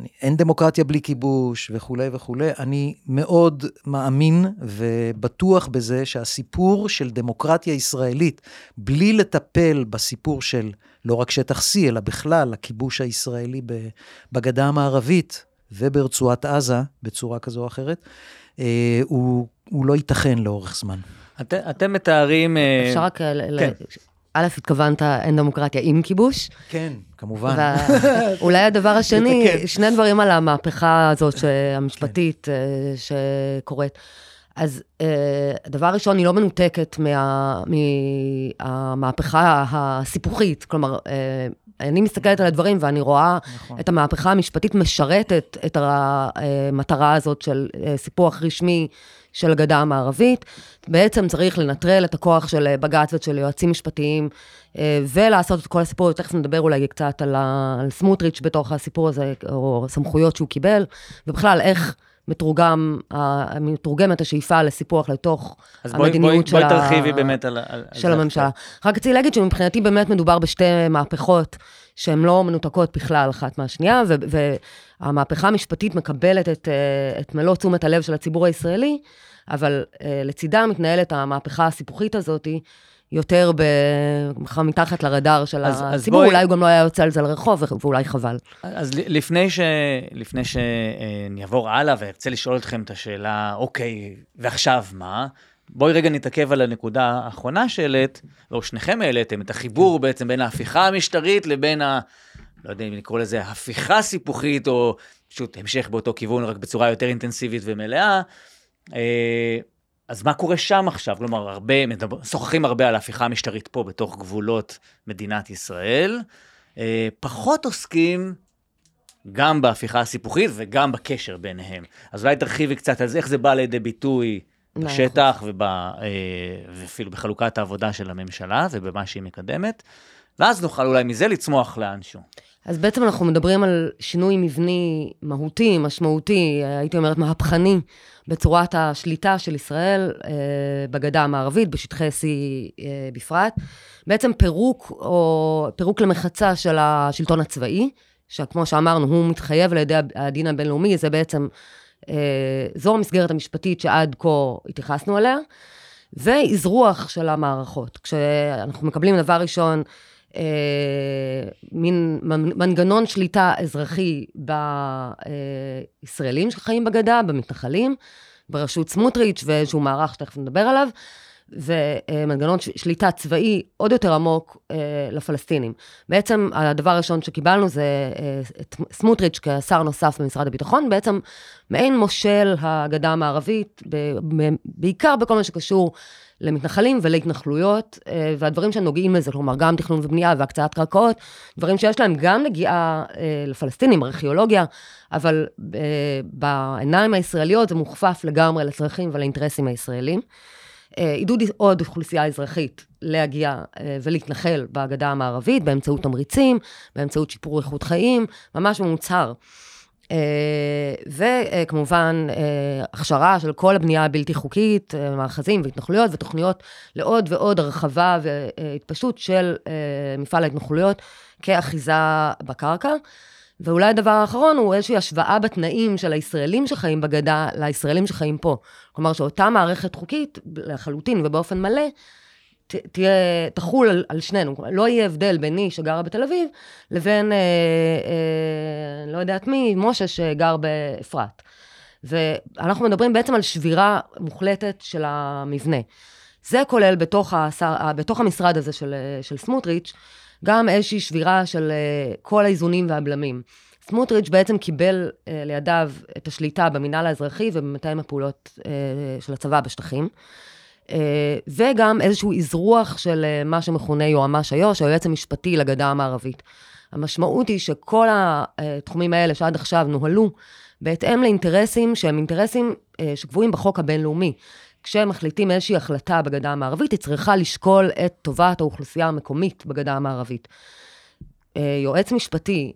אני, אין דמוקרטיה בלי כיבוש וכולי וכולי. אני מאוד מאמין ובטוח בזה שהסיפור של דמוקרטיה ישראלית, בלי לטפל בסיפור של לא רק שטח C, אלא בכלל הכיבוש הישראלי בגדה המערבית וברצועת עזה, בצורה כזו או אחרת, אה, הוא, הוא לא ייתכן לאורך זמן. את, אתם מתארים... אה, אפשר רק... כן. א', התכוונת אין דמוקרטיה עם כיבוש. כן, כמובן. <laughs> אולי הדבר השני, שני דברים על המהפכה הזאת המשפטית כן. שקורית. אז הדבר הראשון, היא לא מנותקת מה, מהמהפכה הסיפוחית. כלומר, אני מסתכלת על הדברים ואני רואה נכון. את המהפכה המשפטית משרתת את המטרה הזאת של סיפוח רשמי של הגדה המערבית. בעצם צריך לנטרל את הכוח של בג"ץ ושל יועצים משפטיים, אה, ולעשות את כל הסיפור, תכף נדבר אולי קצת על, על סמוטריץ' בתוך הסיפור הזה, או סמכויות שהוא קיבל, ובכלל איך... מתורגם, מתורגמת השאיפה לסיפוח לתוך המדיניות בואי, של, בואי תרחיבי באמת על, על של זה הממשלה. רק רציתי להגיד שמבחינתי באמת מדובר בשתי מהפכות שהן לא מנותקות בכלל אחת מהשנייה, ו, והמהפכה המשפטית מקבלת את, אה, את מלוא תשומת הלב של הציבור הישראלי, אבל אה, לצידה מתנהלת המהפכה הסיפוחית הזאת, יותר ב... מתחת לרדאר של אז, הציבור, אז בואי... אולי הוא גם לא היה יוצא על זה לרחוב, ואולי חבל. אז לפני, ש... לפני שאני אעבור הלאה וארצה לשאול אתכם את השאלה, אוקיי, ועכשיו מה? בואי רגע נתעכב על הנקודה האחרונה שהעלית, או שניכם העליתם, את החיבור בעצם בין ההפיכה המשטרית לבין ה... לא יודע אם לקרוא לזה הפיכה סיפוחית, או פשוט המשך באותו כיוון, רק בצורה יותר אינטנסיבית ומלאה. אז מה קורה שם עכשיו? כלומר, הרבה, מדבר, שוחחים הרבה על ההפיכה המשטרית פה, בתוך גבולות מדינת ישראל. אה, פחות עוסקים גם בהפיכה הסיפוחית וגם בקשר ביניהם. אז אולי תרחיבי קצת על זה, איך זה בא לידי ביטוי בשטח וב, אה, ואפילו בחלוקת העבודה של הממשלה ובמה שהיא מקדמת, ואז נוכל אולי מזה לצמוח לאנשהו. אז בעצם אנחנו מדברים על שינוי מבני מהותי, משמעותי, הייתי אומרת מהפכני, בצורת השליטה של ישראל אה, בגדה המערבית, בשטחי C אה, בפרט. בעצם פירוק, או פירוק למחצה של השלטון הצבאי, שכמו שאמרנו, הוא מתחייב על ידי הדין הבינלאומי, זה בעצם, אה, זו המסגרת המשפטית שעד כה התייחסנו אליה, ואזרוח של המערכות. כשאנחנו מקבלים דבר ראשון, אה, מין מנגנון שליטה אזרחי בישראלים שחיים בגדה, במתנחלים, בראשות סמוטריץ' ואיזשהו מערך שתכף נדבר עליו, ומנגנון שליטה צבאי עוד יותר עמוק אה, לפלסטינים. בעצם הדבר הראשון שקיבלנו זה אה, את סמוטריץ' כשר נוסף במשרד הביטחון, בעצם מעין מושל הגדה המערבית, בעיקר בכל מה שקשור למתנחלים ולהתנחלויות, אה, והדברים שנוגעים לזה, כלומר, גם תכנון ובנייה והקצאת קרקעות, דברים שיש להם גם נגיעה אה, לפלסטינים, ארכיאולוגיה, אבל אה, בעיניים הישראליות זה מוכפף לגמרי לצרכים ולאינטרסים הישראלים. עידוד עוד אוכלוסייה אזרחית להגיע ולהתנחל בגדה המערבית באמצעות תמריצים, באמצעות שיפור איכות חיים, ממש במוצהר. אה, וכמובן, הכשרה של כל הבנייה הבלתי חוקית, מאחזים והתנחלויות ותוכניות לעוד ועוד הרחבה והתפשטות של מפעל ההתנחלויות כאחיזה בקרקע. ואולי הדבר האחרון הוא איזושהי השוואה בתנאים של הישראלים שחיים בגדה לישראלים שחיים פה. כלומר, שאותה מערכת חוקית, לחלוטין ובאופן מלא, ת, תהיה, תחול על, על שנינו. לא יהיה הבדל ביני שגרה בתל אביב, לבין, אה, אה, לא יודעת מי, משה שגר באפרת. ואנחנו מדברים בעצם על שבירה מוחלטת של המבנה. זה כולל בתוך, השר, בתוך המשרד הזה של, של סמוטריץ', גם איזושהי שבירה של uh, כל האיזונים והבלמים. סמוטריץ' בעצם קיבל uh, לידיו את השליטה במינהל האזרחי ובמתאם הפעולות uh, של הצבא בשטחים. Uh, וגם איזשהו אזרוח של uh, מה שמכונה יועמ"ש איו"ש, היועץ המשפטי לגדה המערבית. המשמעות היא שכל התחומים האלה שעד עכשיו נוהלו בהתאם לאינטרסים שהם אינטרסים uh, שקבועים בחוק הבינלאומי. כשמחליטים איזושהי החלטה בגדה המערבית, היא צריכה לשקול את טובת האוכלוסייה המקומית בגדה המערבית. אה, יועץ משפטי,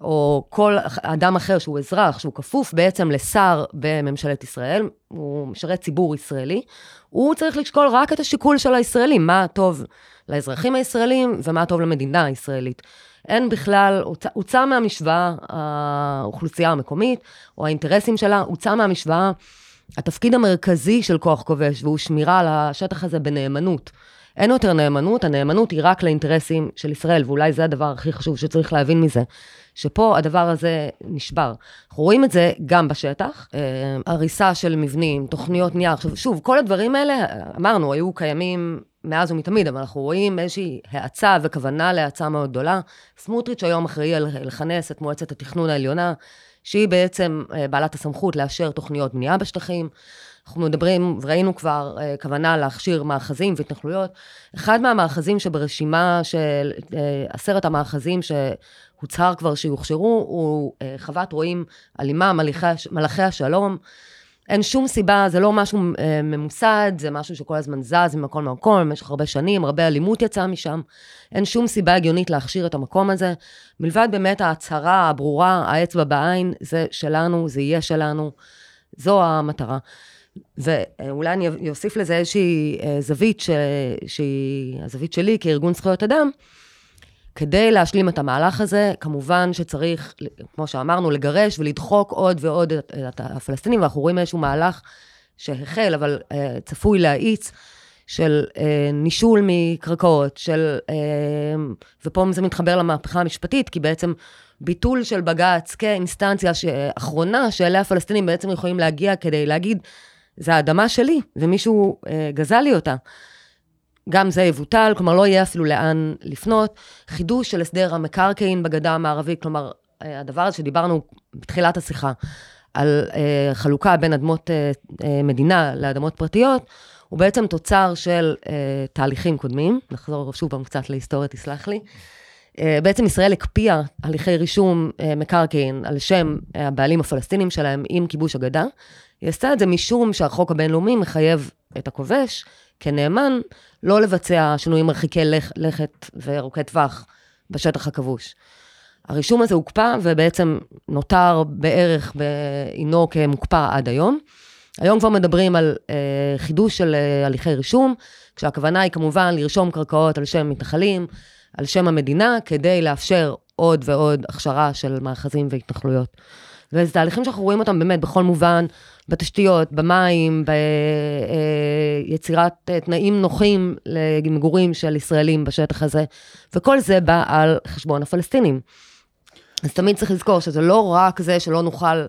או כל אדם אחר שהוא אזרח, שהוא כפוף בעצם לשר בממשלת ישראל, הוא משרת ציבור ישראלי, הוא צריך לשקול רק את השיקול של הישראלים, מה טוב לאזרחים הישראלים ומה טוב למדינה הישראלית. אין בכלל, הוצא מהמשוואה האוכלוסייה המקומית, או האינטרסים שלה, הוצא מהמשוואה התפקיד המרכזי של כוח כובש, והוא שמירה על השטח הזה בנאמנות. אין יותר נאמנות, הנאמנות היא רק לאינטרסים של ישראל, ואולי זה הדבר הכי חשוב שצריך להבין מזה, שפה הדבר הזה נשבר. אנחנו רואים את זה גם בשטח, אה, הריסה של מבנים, תוכניות נייר. עכשיו, שוב, כל הדברים האלה, אמרנו, היו קיימים מאז ומתמיד, אבל אנחנו רואים איזושהי האצה וכוונה להאצה מאוד גדולה. סמוטריץ' היום אחראי לכנס את מועצת התכנון העליונה. שהיא בעצם אה, בעלת הסמכות לאשר תוכניות בנייה בשטחים. אנחנו מדברים, וראינו כבר אה, כוונה להכשיר מאחזים והתנחלויות. אחד מהמאחזים שברשימה של אה, עשרת המאחזים שהוצהר כבר שיוכשרו, הוא חוות רועים אלימה, מלאכי, מלאכי השלום. אין שום סיבה, זה לא משהו אה, ממוסד, זה משהו שכל הזמן זז ממקום למקום, במשך הרבה שנים, הרבה אלימות יצאה משם. אין שום סיבה הגיונית להכשיר את המקום הזה. מלבד באמת ההצהרה הברורה, האצבע בעין, זה שלנו, זה יהיה שלנו, זו המטרה. ואולי אני אוסיף לזה איזושהי אה, זווית. שהיא הזווית שלי כארגון זכויות אדם. כדי להשלים את המהלך הזה, כמובן שצריך, כמו שאמרנו, לגרש ולדחוק עוד ועוד את הפלסטינים, ואנחנו רואים איזשהו מהלך שהחל, אבל uh, צפוי להאיץ, של uh, נישול מקרקעות, של... Uh, ופה זה מתחבר למהפכה המשפטית, כי בעצם ביטול של בג"ץ כאינסטנציה אחרונה, שאליה הפלסטינים בעצם יכולים להגיע כדי להגיד, זה האדמה שלי, ומישהו uh, גזל לי אותה. גם זה יבוטל, כלומר לא יהיה אפילו לאן לפנות. חידוש של הסדר המקרקעין בגדה המערבית, כלומר, אה, הדבר הזה שדיברנו בתחילת השיחה, על uh, חלוקה בין אדמות uh, uh, מדינה לאדמות פרטיות, הוא בעצם תוצר של uh, תהליכים קודמים. נחזור שוב פעם קצת להיסטוריה, תסלח לי. Uh, בעצם ישראל הקפיאה הליכי רישום uh, מקרקעין על שם uh, הבעלים הפלסטינים שלהם עם כיבוש הגדה. היא עשתה את זה משום שהחוק הבינלאומי מחייב את הכובש כנאמן, לא לבצע שינויים מרחיקי לכ, לכת וארוכי טווח בשטח הכבוש. הרישום הזה הוקפא ובעצם נותר בערך בעינו כמוקפא עד היום. היום כבר מדברים על אה, חידוש של אה, הליכי רישום, כשהכוונה היא כמובן לרשום קרקעות על שם מתנחלים, על שם המדינה, כדי לאפשר עוד ועוד הכשרה של מאחזים והתנחלויות. וזה תהליכים שאנחנו רואים אותם באמת בכל מובן, בתשתיות, במים, ביצירת אה, תנאים נוחים למגורים של ישראלים בשטח הזה, וכל זה בא על חשבון הפלסטינים. אז תמיד צריך לזכור שזה לא רק זה שלא נוכל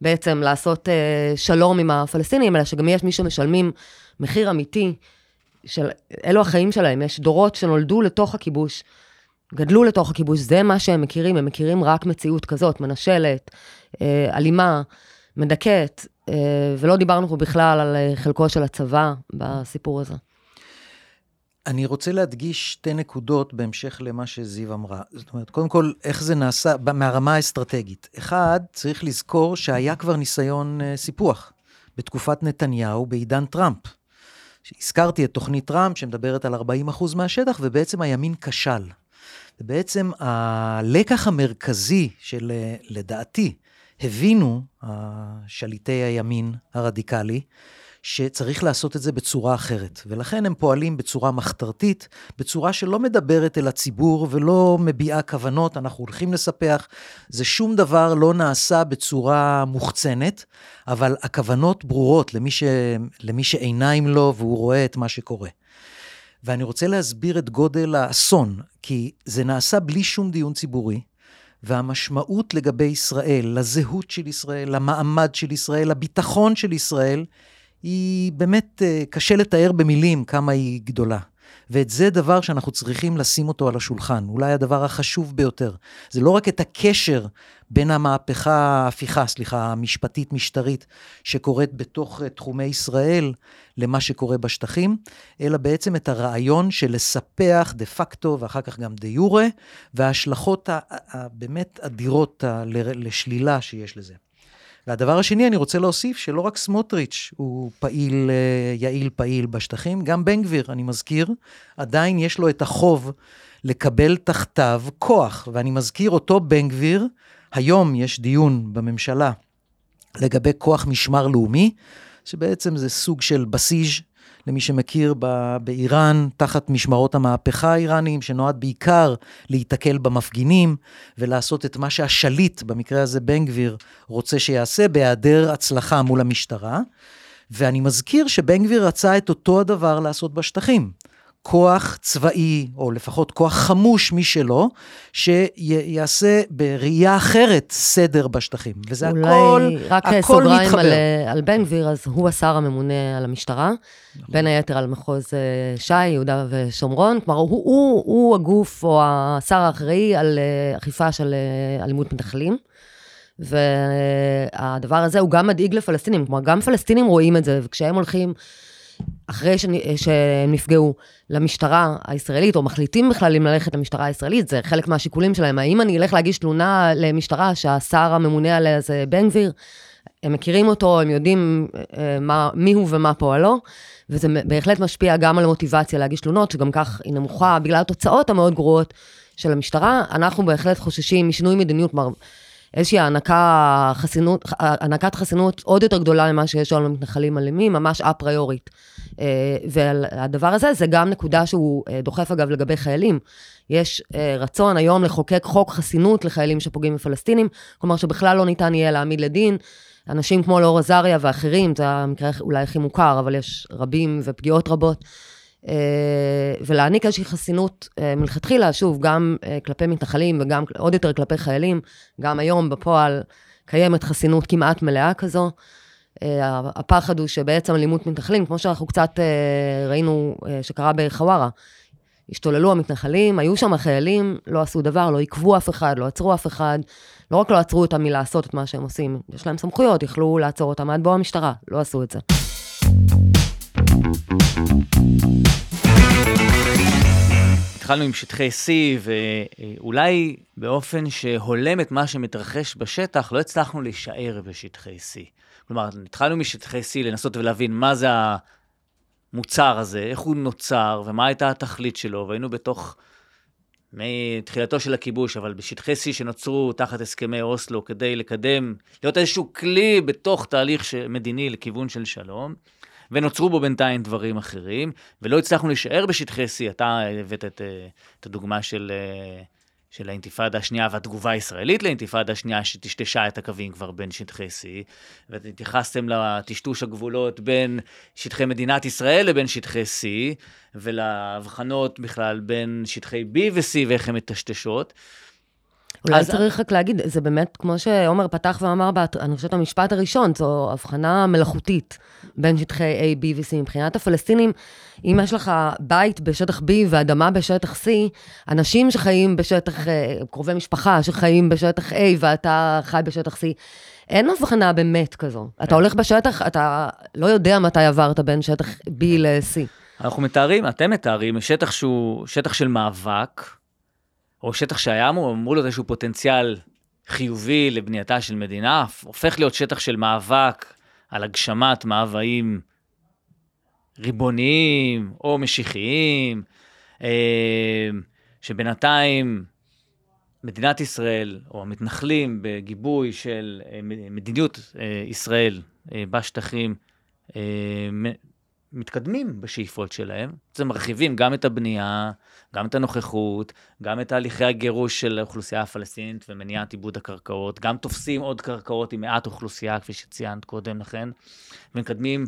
בעצם לעשות אה, שלום עם הפלסטינים, אלא שגם יש מי שמשלמים מחיר אמיתי של, אלו החיים שלהם, יש דורות שנולדו לתוך הכיבוש, גדלו לתוך הכיבוש, זה מה שהם מכירים, הם מכירים רק מציאות כזאת, מנשלת, אה, אלימה, מדכאת, אה, ולא דיברנו בכלל על אה, חלקו של הצבא בסיפור הזה. אני רוצה להדגיש שתי נקודות בהמשך למה שזיו אמרה. זאת אומרת, קודם כל, איך זה נעשה מהרמה האסטרטגית. אחד, צריך לזכור שהיה כבר ניסיון סיפוח בתקופת נתניהו בעידן טראמפ. הזכרתי את תוכנית טראמפ שמדברת על 40% מהשטח, ובעצם הימין כשל. ובעצם הלקח המרכזי של, לדעתי, הבינו שליטי הימין הרדיקלי, שצריך לעשות את זה בצורה אחרת. ולכן הם פועלים בצורה מחתרתית, בצורה שלא מדברת אל הציבור ולא מביעה כוונות, אנחנו הולכים לספח. זה שום דבר לא נעשה בצורה מוחצנת, אבל הכוונות ברורות למי, ש... למי שעיניים לו והוא רואה את מה שקורה. ואני רוצה להסביר את גודל האסון, כי זה נעשה בלי שום דיון ציבורי. והמשמעות לגבי ישראל, לזהות של ישראל, למעמד של ישראל, לביטחון של ישראל, היא באמת אה, קשה לתאר במילים כמה היא גדולה. ואת זה דבר שאנחנו צריכים לשים אותו על השולחן, אולי הדבר החשוב ביותר. זה לא רק את הקשר בין המהפכה, ההפיכה, סליחה, המשפטית-משטרית שקורית בתוך אה, תחומי ישראל למה שקורה בשטחים, אלא בעצם את הרעיון של לספח דה פקטו ואחר כך גם דה יורה, וההשלכות הבאמת אדירות לשלילה שיש לזה. והדבר השני, אני רוצה להוסיף שלא רק סמוטריץ' הוא פעיל, אה, יעיל פעיל בשטחים, גם בן גביר, אני מזכיר, עדיין יש לו את החוב לקבל תחתיו כוח. ואני מזכיר אותו בן גביר, היום יש דיון בממשלה לגבי כוח משמר לאומי, שבעצם זה סוג של בסיג' למי שמכיר, באיראן, תחת משמרות המהפכה האיראניים, שנועד בעיקר להיתקל במפגינים ולעשות את מה שהשליט, במקרה הזה בן גביר, רוצה שיעשה בהיעדר הצלחה מול המשטרה. ואני מזכיר שבן גביר רצה את אותו הדבר לעשות בשטחים. כוח צבאי, או לפחות כוח חמוש משלו, שיעשה בראייה אחרת סדר בשטחים. וזה הכל, הכל מתחבר. אולי רק סוגריים על, על בן גביר, אז הוא השר הממונה על המשטרה, נכון. בין היתר על מחוז אה, ש"י, יהודה ושומרון. כלומר, הוא, הוא, הוא הגוף או השר האחראי על אה, אכיפה של אה, אלימות מתנחלים. והדבר הזה הוא גם מדאיג לפלסטינים, כלומר, גם פלסטינים רואים את זה, וכשהם הולכים... אחרי שהם נפגעו למשטרה הישראלית, או מחליטים בכלל אם ללכת למשטרה הישראלית, זה חלק מהשיקולים שלהם. האם אני אלך להגיש תלונה למשטרה שהשר הממונה עליה זה בן גביר? הם מכירים אותו, הם יודעים אה, מה, מי הוא ומה פועלו, וזה בהחלט משפיע גם על המוטיבציה להגיש תלונות, שגם כך היא נמוכה בגלל התוצאות המאוד גרועות של המשטרה. אנחנו בהחלט חוששים משינוי מדיניות, כלומר, איזושהי הענקת חסינות עוד יותר גדולה ממה שיש היום למתנחלים אלימים, ממש אפריורית. אה, והדבר הזה, זה גם נקודה שהוא אה, דוחף אגב לגבי חיילים. יש אה, רצון היום לחוקק חוק חסינות לחיילים שפוגעים בפלסטינים, כלומר שבכלל לא ניתן יהיה להעמיד לדין. אנשים כמו לאור עזריה ואחרים, זה המקרה אולי הכי מוכר, אבל יש רבים ופגיעות רבות. ולהעניק איזושהי חסינות מלכתחילה, שוב, גם כלפי מתנחלים וגם עוד יותר כלפי חיילים, גם היום בפועל קיימת חסינות כמעט מלאה כזו. אה, הפחד הוא שבעצם אלימות מתנחלים, כמו שאנחנו קצת אה, ראינו אה, שקרה בחווארה, השתוללו המתנחלים, היו שם חיילים, לא עשו דבר, לא עיכבו אף אחד, לא עצרו אף אחד. לא רק לא עצרו אותם מלעשות את מה שהם עושים, יש להם סמכויות, יכלו לעצור אותם עד בוא המשטרה, לא עשו את זה. התחלנו עם שטחי C, ואולי באופן שהולם את מה שמתרחש בשטח, לא הצלחנו להישאר בשטחי C. כלומר, התחלנו משטחי C לנסות ולהבין מה זה המוצר הזה, איך הוא נוצר ומה הייתה התכלית שלו, והיינו בתוך, מתחילתו של הכיבוש, אבל בשטחי C שנוצרו תחת הסכמי אוסלו כדי לקדם, להיות איזשהו כלי בתוך תהליך מדיני לכיוון של שלום. ונוצרו בו בינתיים דברים אחרים, ולא הצלחנו להישאר בשטחי C. אתה הבאת את, אה, את הדוגמה של אה, של האינתיפאדה השנייה והתגובה הישראלית לאינתיפאדה השנייה שטשטשה את הקווים כבר בין שטחי C, והתייחסתם לטשטוש הגבולות בין שטחי מדינת ישראל לבין שטחי C, ולהבחנות בכלל בין שטחי B ו-C ואיך הן מטשטשות. אולי אז... צריך רק להגיד, זה באמת, כמו שעומר פתח ואמר, אני חושבת המשפט הראשון, זו הבחנה מלאכותית בין שטחי A, B ו-C. מבחינת הפלסטינים, אם יש לך בית בשטח B ואדמה בשטח C, אנשים שחיים בשטח, אה, קרובי משפחה שחיים בשטח A ואתה חי בשטח C, אין הבחנה באמת כזו. אתה הולך בשטח, אתה לא יודע מתי עברת בין שטח B ל-C. אנחנו מתארים, אתם מתארים, שטח שהוא שטח של מאבק, או שטח שהיה אמור, אמור להיות איזשהו פוטנציאל חיובי לבנייתה של מדינה, הופך להיות שטח של מאבק על הגשמת מאוויים ריבוניים או משיחיים, אה, שבינתיים מדינת ישראל, או המתנחלים בגיבוי של אה, מדיניות אה, ישראל בשטחים, מתקדמים בשאיפות שלהם. זה מרחיבים גם את הבנייה, גם את הנוכחות, גם את תהליכי הגירוש של האוכלוסייה הפלסטינית ומניעת עיבוד הקרקעות, גם תופסים עוד קרקעות עם מעט אוכלוסייה, כפי שציינת קודם לכן, ומקדמים,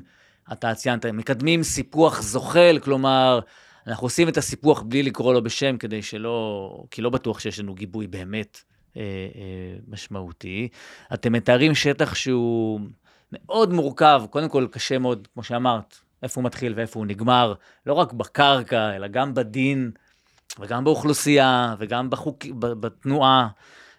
אתה ציינת, מקדמים סיפוח זוחל, כלומר, אנחנו עושים את הסיפוח בלי לקרוא לו בשם, כדי שלא, כי לא בטוח שיש לנו גיבוי באמת אה, אה, משמעותי. אתם מתארים שטח שהוא מאוד מורכב, קודם כל קשה מאוד, כמו שאמרת, איפה הוא מתחיל ואיפה הוא נגמר, לא רק בקרקע, אלא גם בדין, וגם באוכלוסייה, וגם בחוק, בתנועה.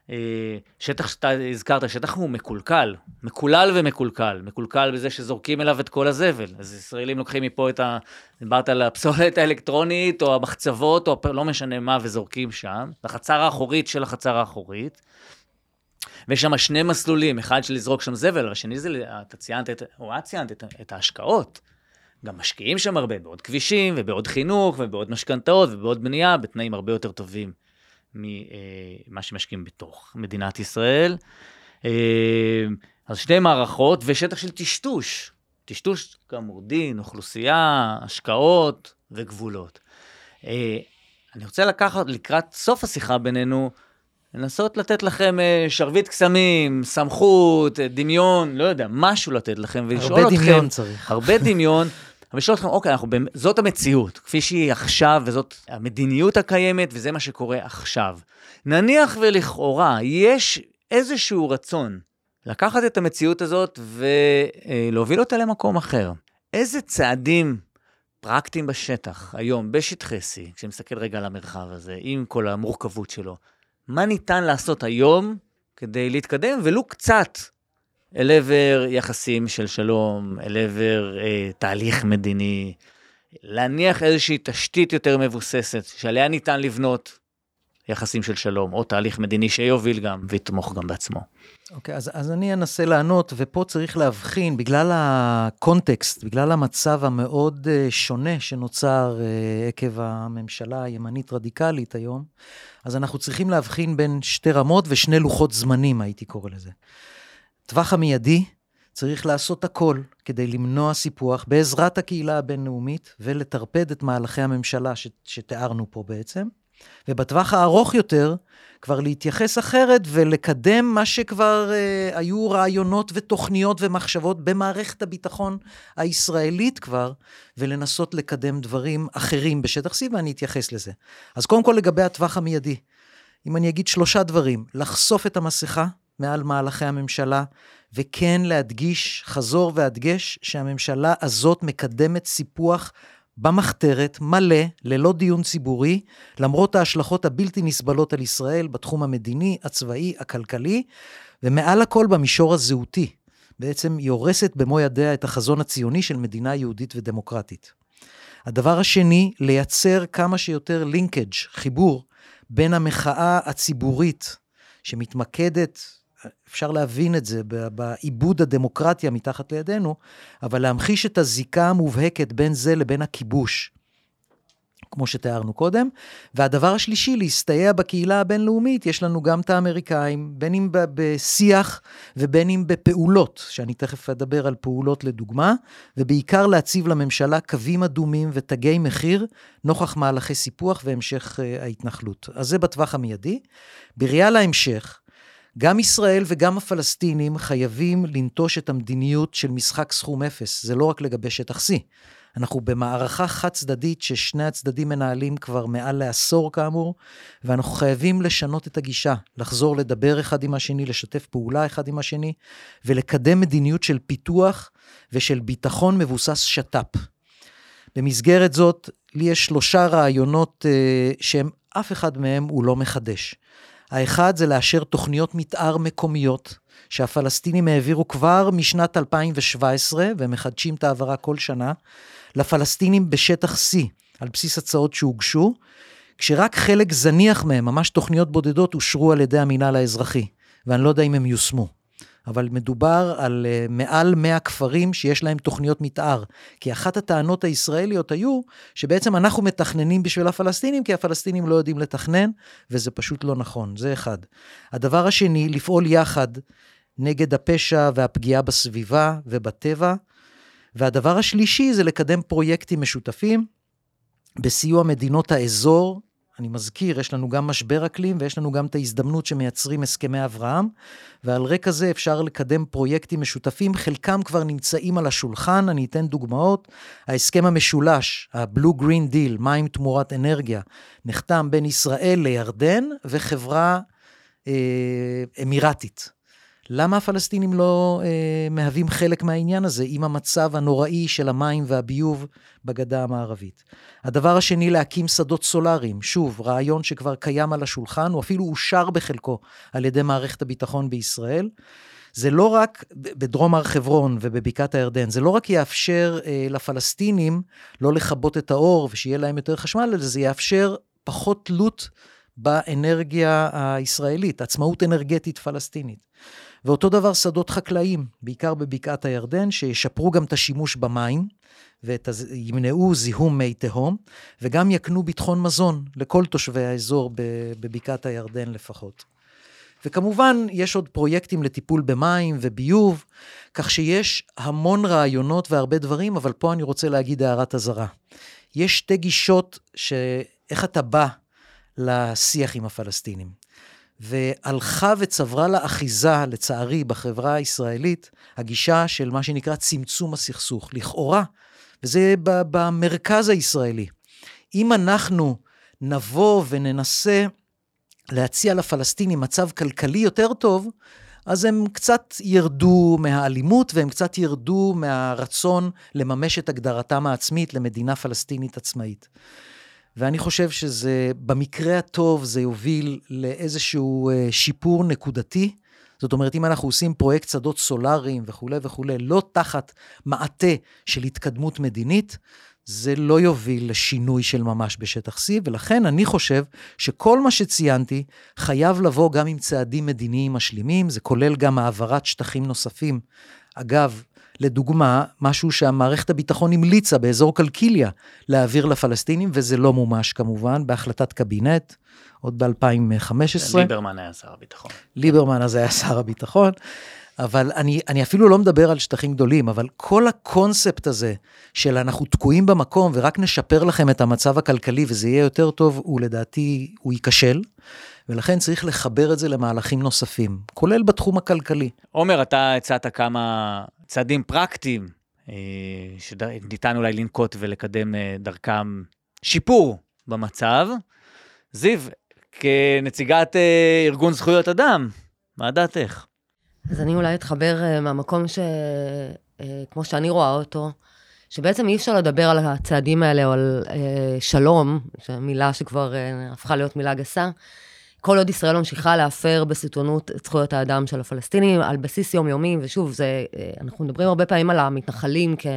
אה, שטח שאתה הזכרת, שטח הוא מקולקל, מקולל ומקולקל, מקולקל בזה שזורקים אליו את כל הזבל. אז ישראלים לוקחים מפה את ה... דיברת על הפסולת <laughs> האלקטרונית, או המחצבות, או לא משנה מה, וזורקים שם. החצר האחורית של החצר האחורית. ויש שם שני מסלולים, אחד של לזרוק שם זבל, והשני זה, אתה ציינת, את, או את ציינת את, את ההשקעות. גם משקיעים שם הרבה, בעוד כבישים, ובעוד חינוך, ובעוד משכנתאות, ובעוד בנייה, בתנאים הרבה יותר טובים. ממה שמשקיעים בתוך מדינת ישראל. אה, אז שתי מערכות ושטח של טשטוש. טשטוש, כאמור, דין, אוכלוסייה, השקעות וגבולות. אה, אני רוצה לקחת לקראת סוף השיחה בינינו, לנסות לתת לכם אה, שרביט קסמים, סמכות, דמיון, לא יודע, משהו לתת לכם ולשאול אתכם. הרבה דמיון צריך. הרבה דמיון. <laughs> אבל לשאול אתכם, אוקיי, אנחנו, זאת המציאות, כפי שהיא עכשיו, וזאת המדיניות הקיימת, וזה מה שקורה עכשיו. נניח ולכאורה יש איזשהו רצון לקחת את המציאות הזאת ולהוביל אותה למקום אחר. איזה צעדים פרקטיים בשטח, היום, בשטחי C, כשנסתכל רגע על המרחב הזה, עם כל המורכבות שלו, מה ניתן לעשות היום כדי להתקדם, ולו קצת, אל עבר יחסים של שלום, אל עבר אה, תהליך מדיני, להניח איזושהי תשתית יותר מבוססת, שעליה ניתן לבנות יחסים של שלום, או תהליך מדיני שיוביל גם ויתמוך גם בעצמו. אוקיי, okay, אז, אז אני אנסה לענות, ופה צריך להבחין, בגלל הקונטקסט, בגלל המצב המאוד uh, שונה שנוצר uh, עקב הממשלה הימנית רדיקלית היום, אז אנחנו צריכים להבחין בין שתי רמות ושני לוחות זמנים, הייתי קורא לזה. טווח המיידי, צריך לעשות הכל כדי למנוע סיפוח בעזרת הקהילה הבינלאומית ולטרפד את מהלכי הממשלה ש- שתיארנו פה בעצם. ובטווח הארוך יותר, כבר להתייחס אחרת ולקדם מה שכבר אה, היו רעיונות ותוכניות ומחשבות במערכת הביטחון הישראלית כבר, ולנסות לקדם דברים אחרים בשטח C, ואני אתייחס לזה. אז קודם כל לגבי הטווח המיידי. אם אני אגיד שלושה דברים, לחשוף את המסכה, מעל מהלכי הממשלה, וכן להדגיש, חזור והדגש, שהממשלה הזאת מקדמת סיפוח במחתרת, מלא, ללא דיון ציבורי, למרות ההשלכות הבלתי נסבלות על ישראל בתחום המדיני, הצבאי, הכלכלי, ומעל הכל במישור הזהותי. בעצם היא הורסת במו ידיה את החזון הציוני של מדינה יהודית ודמוקרטית. הדבר השני, לייצר כמה שיותר לינקג', חיבור, בין המחאה הציבורית שמתמקדת אפשר להבין את זה בעיבוד הדמוקרטיה מתחת לידינו, אבל להמחיש את הזיקה המובהקת בין זה לבין הכיבוש, כמו שתיארנו קודם. והדבר השלישי, להסתייע בקהילה הבינלאומית, יש לנו גם את האמריקאים, בין אם בשיח ובין אם בפעולות, שאני תכף אדבר על פעולות לדוגמה, ובעיקר להציב לממשלה קווים אדומים ותגי מחיר, נוכח מהלכי סיפוח והמשך אה, ההתנחלות. אז זה בטווח המיידי. בראייה להמשך, גם ישראל וגם הפלסטינים חייבים לנטוש את המדיניות של משחק סכום אפס, זה לא רק לגבי שטח C. אנחנו במערכה חד צדדית ששני הצדדים מנהלים כבר מעל לעשור כאמור, ואנחנו חייבים לשנות את הגישה, לחזור לדבר אחד עם השני, לשתף פעולה אחד עם השני, ולקדם מדיניות של פיתוח ושל ביטחון מבוסס שת"פ. במסגרת זאת, לי יש שלושה רעיונות uh, שהם, אף אחד מהם הוא לא מחדש. האחד זה לאשר תוכניות מתאר מקומיות, שהפלסטינים העבירו כבר משנת 2017, והם מחדשים את ההעברה כל שנה, לפלסטינים בשטח C, על בסיס הצעות שהוגשו, כשרק חלק זניח מהם, ממש תוכניות בודדות, אושרו על ידי המינהל האזרחי, ואני לא יודע אם הם יושמו. אבל מדובר על uh, מעל 100 כפרים שיש להם תוכניות מתאר. כי אחת הטענות הישראליות היו שבעצם אנחנו מתכננים בשביל הפלסטינים, כי הפלסטינים לא יודעים לתכנן, וזה פשוט לא נכון, זה אחד. הדבר השני, לפעול יחד נגד הפשע והפגיעה בסביבה ובטבע. והדבר השלישי זה לקדם פרויקטים משותפים בסיוע מדינות האזור. אני מזכיר, יש לנו גם משבר אקלים ויש לנו גם את ההזדמנות שמייצרים הסכמי אברהם, ועל רקע זה אפשר לקדם פרויקטים משותפים, חלקם כבר נמצאים על השולחן, אני אתן דוגמאות. ההסכם המשולש, ה-Blue Green Deal, מים תמורת אנרגיה, נחתם בין ישראל לירדן וחברה אה, אמירתית. למה הפלסטינים לא אה, מהווים חלק מהעניין הזה עם המצב הנוראי של המים והביוב בגדה המערבית? הדבר השני, להקים שדות סולאריים. שוב, רעיון שכבר קיים על השולחן, הוא אפילו אושר בחלקו על ידי מערכת הביטחון בישראל. זה לא רק בדרום הר חברון ובבקעת הירדן, זה לא רק יאפשר אה, לפלסטינים לא לכבות את האור ושיהיה להם יותר חשמל, אלא זה יאפשר פחות תלות באנרגיה הישראלית, עצמאות אנרגטית פלסטינית. ואותו דבר שדות חקלאיים, בעיקר בבקעת הירדן, שישפרו גם את השימוש במים, וימנעו זיהום מי תהום, וגם יקנו ביטחון מזון לכל תושבי האזור בבקעת הירדן לפחות. וכמובן, יש עוד פרויקטים לטיפול במים וביוב, כך שיש המון רעיונות והרבה דברים, אבל פה אני רוצה להגיד הערת אזהרה. יש שתי גישות שאיך אתה בא לשיח עם הפלסטינים. והלכה וצברה לה אחיזה, לצערי, בחברה הישראלית, הגישה של מה שנקרא צמצום הסכסוך. לכאורה, וזה במרכז הישראלי. אם אנחנו נבוא וננסה להציע לפלסטינים מצב כלכלי יותר טוב, אז הם קצת ירדו מהאלימות והם קצת ירדו מהרצון לממש את הגדרתם העצמית למדינה פלסטינית עצמאית. ואני חושב שזה, במקרה הטוב, זה יוביל לאיזשהו אה, שיפור נקודתי. זאת אומרת, אם אנחנו עושים פרויקט שדות סולאריים וכולי וכולי, לא תחת מעטה של התקדמות מדינית, זה לא יוביל לשינוי של ממש בשטח C, ולכן אני חושב שכל מה שציינתי חייב לבוא גם עם צעדים מדיניים משלימים, זה כולל גם העברת שטחים נוספים. אגב, לדוגמה, משהו שהמערכת הביטחון המליצה באזור קלקיליה להעביר לפלסטינים, וזה לא מומש כמובן, בהחלטת קבינט, עוד ב-2015. ליברמן היה שר הביטחון. ליברמן אז היה שר הביטחון. אבל אני, אני אפילו לא מדבר על שטחים גדולים, אבל כל הקונספט הזה של אנחנו תקועים במקום ורק נשפר לכם את המצב הכלכלי וזה יהיה יותר טוב, הוא לדעתי, הוא ייכשל. ולכן צריך לחבר את זה למהלכים נוספים, כולל בתחום הכלכלי. עומר, אתה הצעת כמה צעדים פרקטיים אה, שניתן אולי לנקוט ולקדם אה, דרכם שיפור במצב. זיו, כנציגת אה, ארגון זכויות אדם, מה דעתך? אז אני אולי אתחבר מהמקום ש... כמו שאני רואה אותו, שבעצם אי אפשר לדבר על הצעדים האלה או על שלום, מילה שכבר הפכה להיות מילה גסה, כל עוד ישראל ממשיכה להפר בסיטונות את זכויות האדם של הפלסטינים על בסיס יומיומי, ושוב, זה, אה, אנחנו מדברים הרבה פעמים על המתנחלים כ,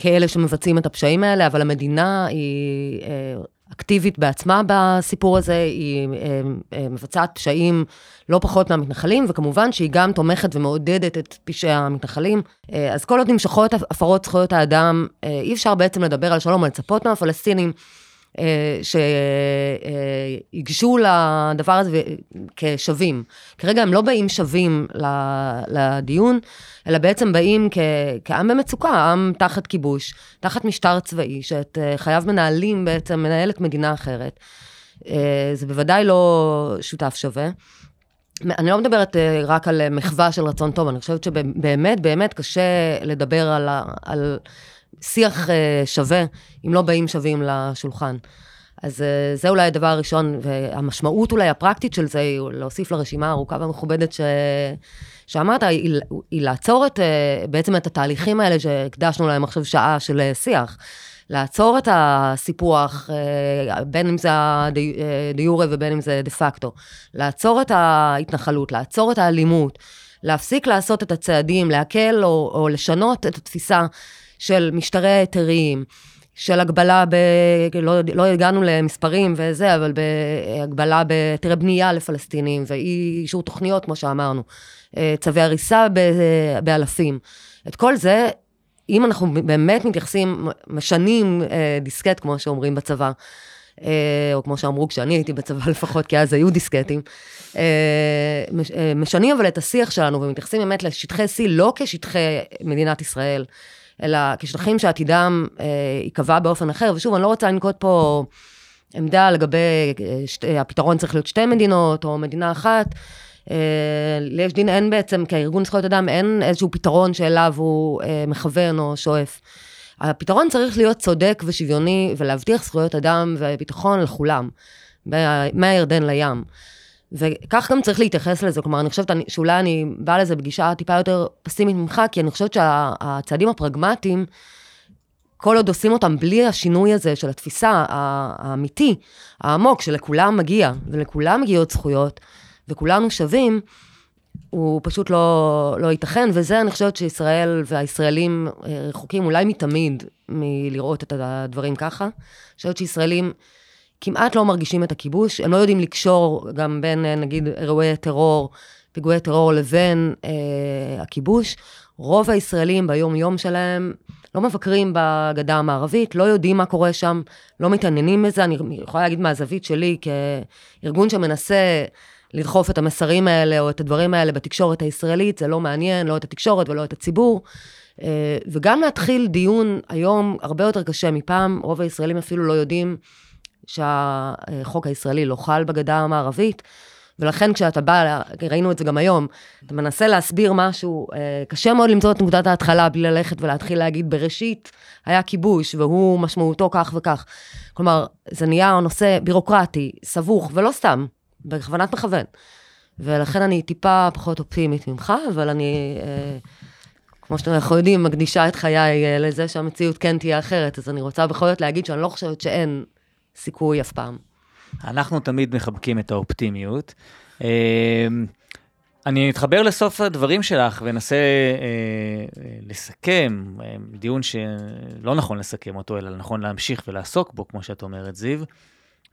כאלה שמבצעים את הפשעים האלה, אבל המדינה היא אה, אקטיבית בעצמה בסיפור הזה, היא אה, מבצעת פשעים לא פחות מהמתנחלים, וכמובן שהיא גם תומכת ומעודדת את פשעי המתנחלים. אז כל עוד נמשכות הפרות זכויות האדם, אי אפשר בעצם לדבר על שלום, או לצפות מהפלסטינים. אה, שיגשו לדבר הזה כשווים. כרגע הם לא באים שווים לדיון, אלא בעצם באים כעם במצוקה, עם תחת כיבוש, תחת משטר צבאי, שאת אה, חייו מנהלים בעצם, מנהלת מדינה אחרת. אה, זה בוודאי לא שותף שווה. אני לא מדברת רק על מחווה של רצון טוב, אני חושבת שבאמת, באמת קשה לדבר על, על שיח uh, שווה, אם לא באים שווים לשולחן. אז uh, זה אולי הדבר הראשון, והמשמעות אולי הפרקטית של זה, היא להוסיף לרשימה הארוכה והמכובדת ש... שאמרת, היא, היא לעצור את, uh, בעצם את התהליכים האלה שהקדשנו להם עכשיו שעה של שיח. לעצור את הסיפוח, בין אם זה דה ובין אם זה דה פקטו. לעצור את ההתנחלות, לעצור את האלימות, להפסיק לעשות את הצעדים, להקל או, או לשנות את התפיסה של משטרי ההיתרים, של הגבלה, ב... לא, לא הגענו למספרים וזה, אבל בהגבלה בהיתרי בנייה לפלסטינים, ואי אישור תוכניות, כמו שאמרנו, אה, צווי הריסה באלפים. את כל זה, אם אנחנו באמת מתייחסים, משנים אה, דיסקט, כמו שאומרים בצבא, אה, או כמו שאמרו כשאני הייתי בצבא <laughs> לפחות, כי אז היו דיסקטים, משנים אבל את השיח שלנו ומתייחסים באמת לשטחי C לא כשטחי מדינת ישראל, אלא כשטחים שעתידם אה, ייקבע באופן אחר. ושוב, אני לא רוצה לנקוט פה עמדה לגבי אה, שתי, הפתרון צריך להיות שתי מדינות, או מדינה אחת. אה, ליש דין אין בעצם, כארגון זכויות אדם, אין איזשהו פתרון שאליו הוא אה, מכוון או שואף. הפתרון צריך להיות צודק ושוויוני, ולהבטיח זכויות אדם וביטחון לכולם, מהירדן לים. וכך גם צריך להתייחס לזה, כלומר, אני חושבת שאולי אני באה לזה בגישה טיפה יותר פסימית ממך, כי אני חושבת שהצעדים הפרגמטיים, כל עוד עושים אותם בלי השינוי הזה של התפיסה האמיתי, העמוק, שלכולם מגיע, ולכולם מגיעות זכויות, וכולנו שווים, הוא פשוט לא, לא ייתכן, וזה אני חושבת שישראל והישראלים אה, רחוקים אולי מתמיד מלראות את הדברים ככה. אני חושבת שישראלים... כמעט לא מרגישים את הכיבוש, הם לא יודעים לקשור גם בין, אה, נגיד, אירועי טרור, פיגועי טרור, לבין אה, הכיבוש. רוב הישראלים ביום-יום שלהם לא מבקרים בגדה המערבית, לא יודעים מה קורה שם, לא מתעניינים בזה. אני יכולה להגיד מהזווית שלי, כארגון שמנסה לדחוף את המסרים האלה או את הדברים האלה בתקשורת הישראלית, זה לא מעניין, לא את התקשורת ולא את הציבור. אה, וגם להתחיל דיון היום הרבה יותר קשה מפעם, רוב הישראלים אפילו לא יודעים שהחוק הישראלי לא חל בגדה המערבית, ולכן כשאתה בא, ראינו את זה גם היום, אתה מנסה להסביר משהו, אה, קשה מאוד למצוא את נקודת ההתחלה בלי ללכת ולהתחיל להגיד, בראשית היה כיבוש, והוא משמעותו כך וכך. כלומר, זה נהיה נושא בירוקרטי, סבוך, ולא סתם, בכוונת מכוון. ולכן אני טיפה פחות אופטימית ממך, אבל אני, אה, כמו שאנחנו יודעים, מקדישה את חיי אה, לזה שהמציאות כן תהיה אחרת, אז אני רוצה בכל זאת להגיד שאני לא חושבת שאין סיכוי אף פעם. אנחנו תמיד מחבקים את האופטימיות. אמ, אני אתחבר לסוף הדברים שלך ואנסה אה, לסכם, אה, דיון שלא נכון לסכם אותו, אלא נכון להמשיך ולעסוק בו, כמו שאת אומרת, זיו.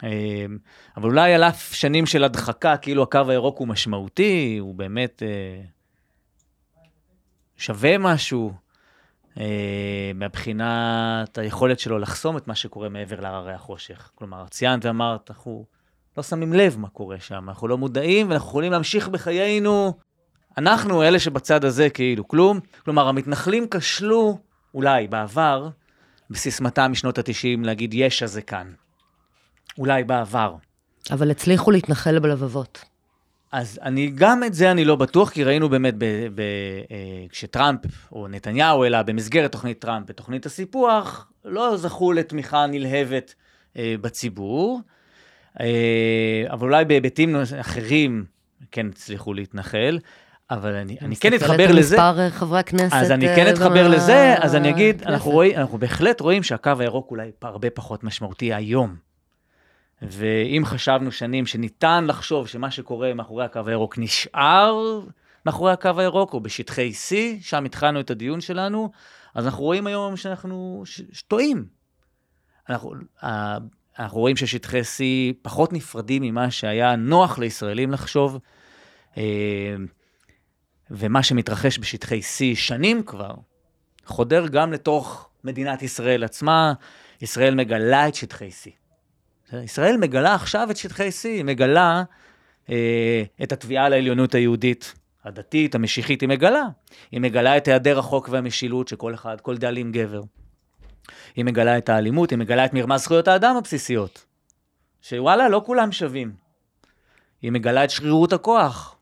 אמ, אבל אולי על אף שנים של הדחקה, כאילו הקו הירוק הוא משמעותי, הוא באמת אה, שווה משהו, מבחינת היכולת שלו לחסום את מה שקורה מעבר להררי החושך. כלומר, ציינת ואמרת, אנחנו לא שמים לב מה קורה שם, אנחנו לא מודעים ואנחנו יכולים להמשיך בחיינו. אנחנו אלה שבצד הזה כאילו כלום. כלומר, המתנחלים כשלו, אולי בעבר, בסיסמתם משנות ה-90 להגיד יש"ע זה כאן. אולי בעבר. אבל הצליחו להתנחל בלבבות. אז אני, גם את זה אני לא בטוח, כי ראינו באמת ב, ב, אה, כשטראמפ או נתניהו אלא במסגרת תוכנית טראמפ בתוכנית הסיפוח, לא זכו לתמיכה נלהבת אה, בציבור, אה, אבל אולי בהיבטים אחרים כן הצליחו להתנחל. אבל אני, אני כן אתחבר לזה. מספר חברי הכנסת. אז אני כן אתחבר לזה, אז אני אגיד, אנחנו, רואים, אנחנו בהחלט רואים שהקו הירוק אולי הרבה פחות משמעותי היום. ואם חשבנו שנים שניתן לחשוב שמה שקורה מאחורי הקו הירוק נשאר מאחורי הקו הירוק, או בשטחי C, שם התחלנו את הדיון שלנו, אז אנחנו רואים היום שאנחנו טועים. אנחנו, אנחנו רואים ששטחי C פחות נפרדים ממה שהיה נוח לישראלים לחשוב, אה, ומה שמתרחש בשטחי C שנים כבר, חודר גם לתוך מדינת ישראל עצמה. ישראל מגלה את שטחי C. ישראל מגלה עכשיו את שטחי C, היא מגלה אה, את התביעה לעליונות היהודית הדתית, המשיחית, היא מגלה. היא מגלה את היעדר החוק והמשילות שכל אחד, כל דאלים גבר. היא מגלה את האלימות, היא מגלה את מרמה זכויות האדם הבסיסיות. שוואלה, לא כולם שווים. היא מגלה את שרירות הכוח,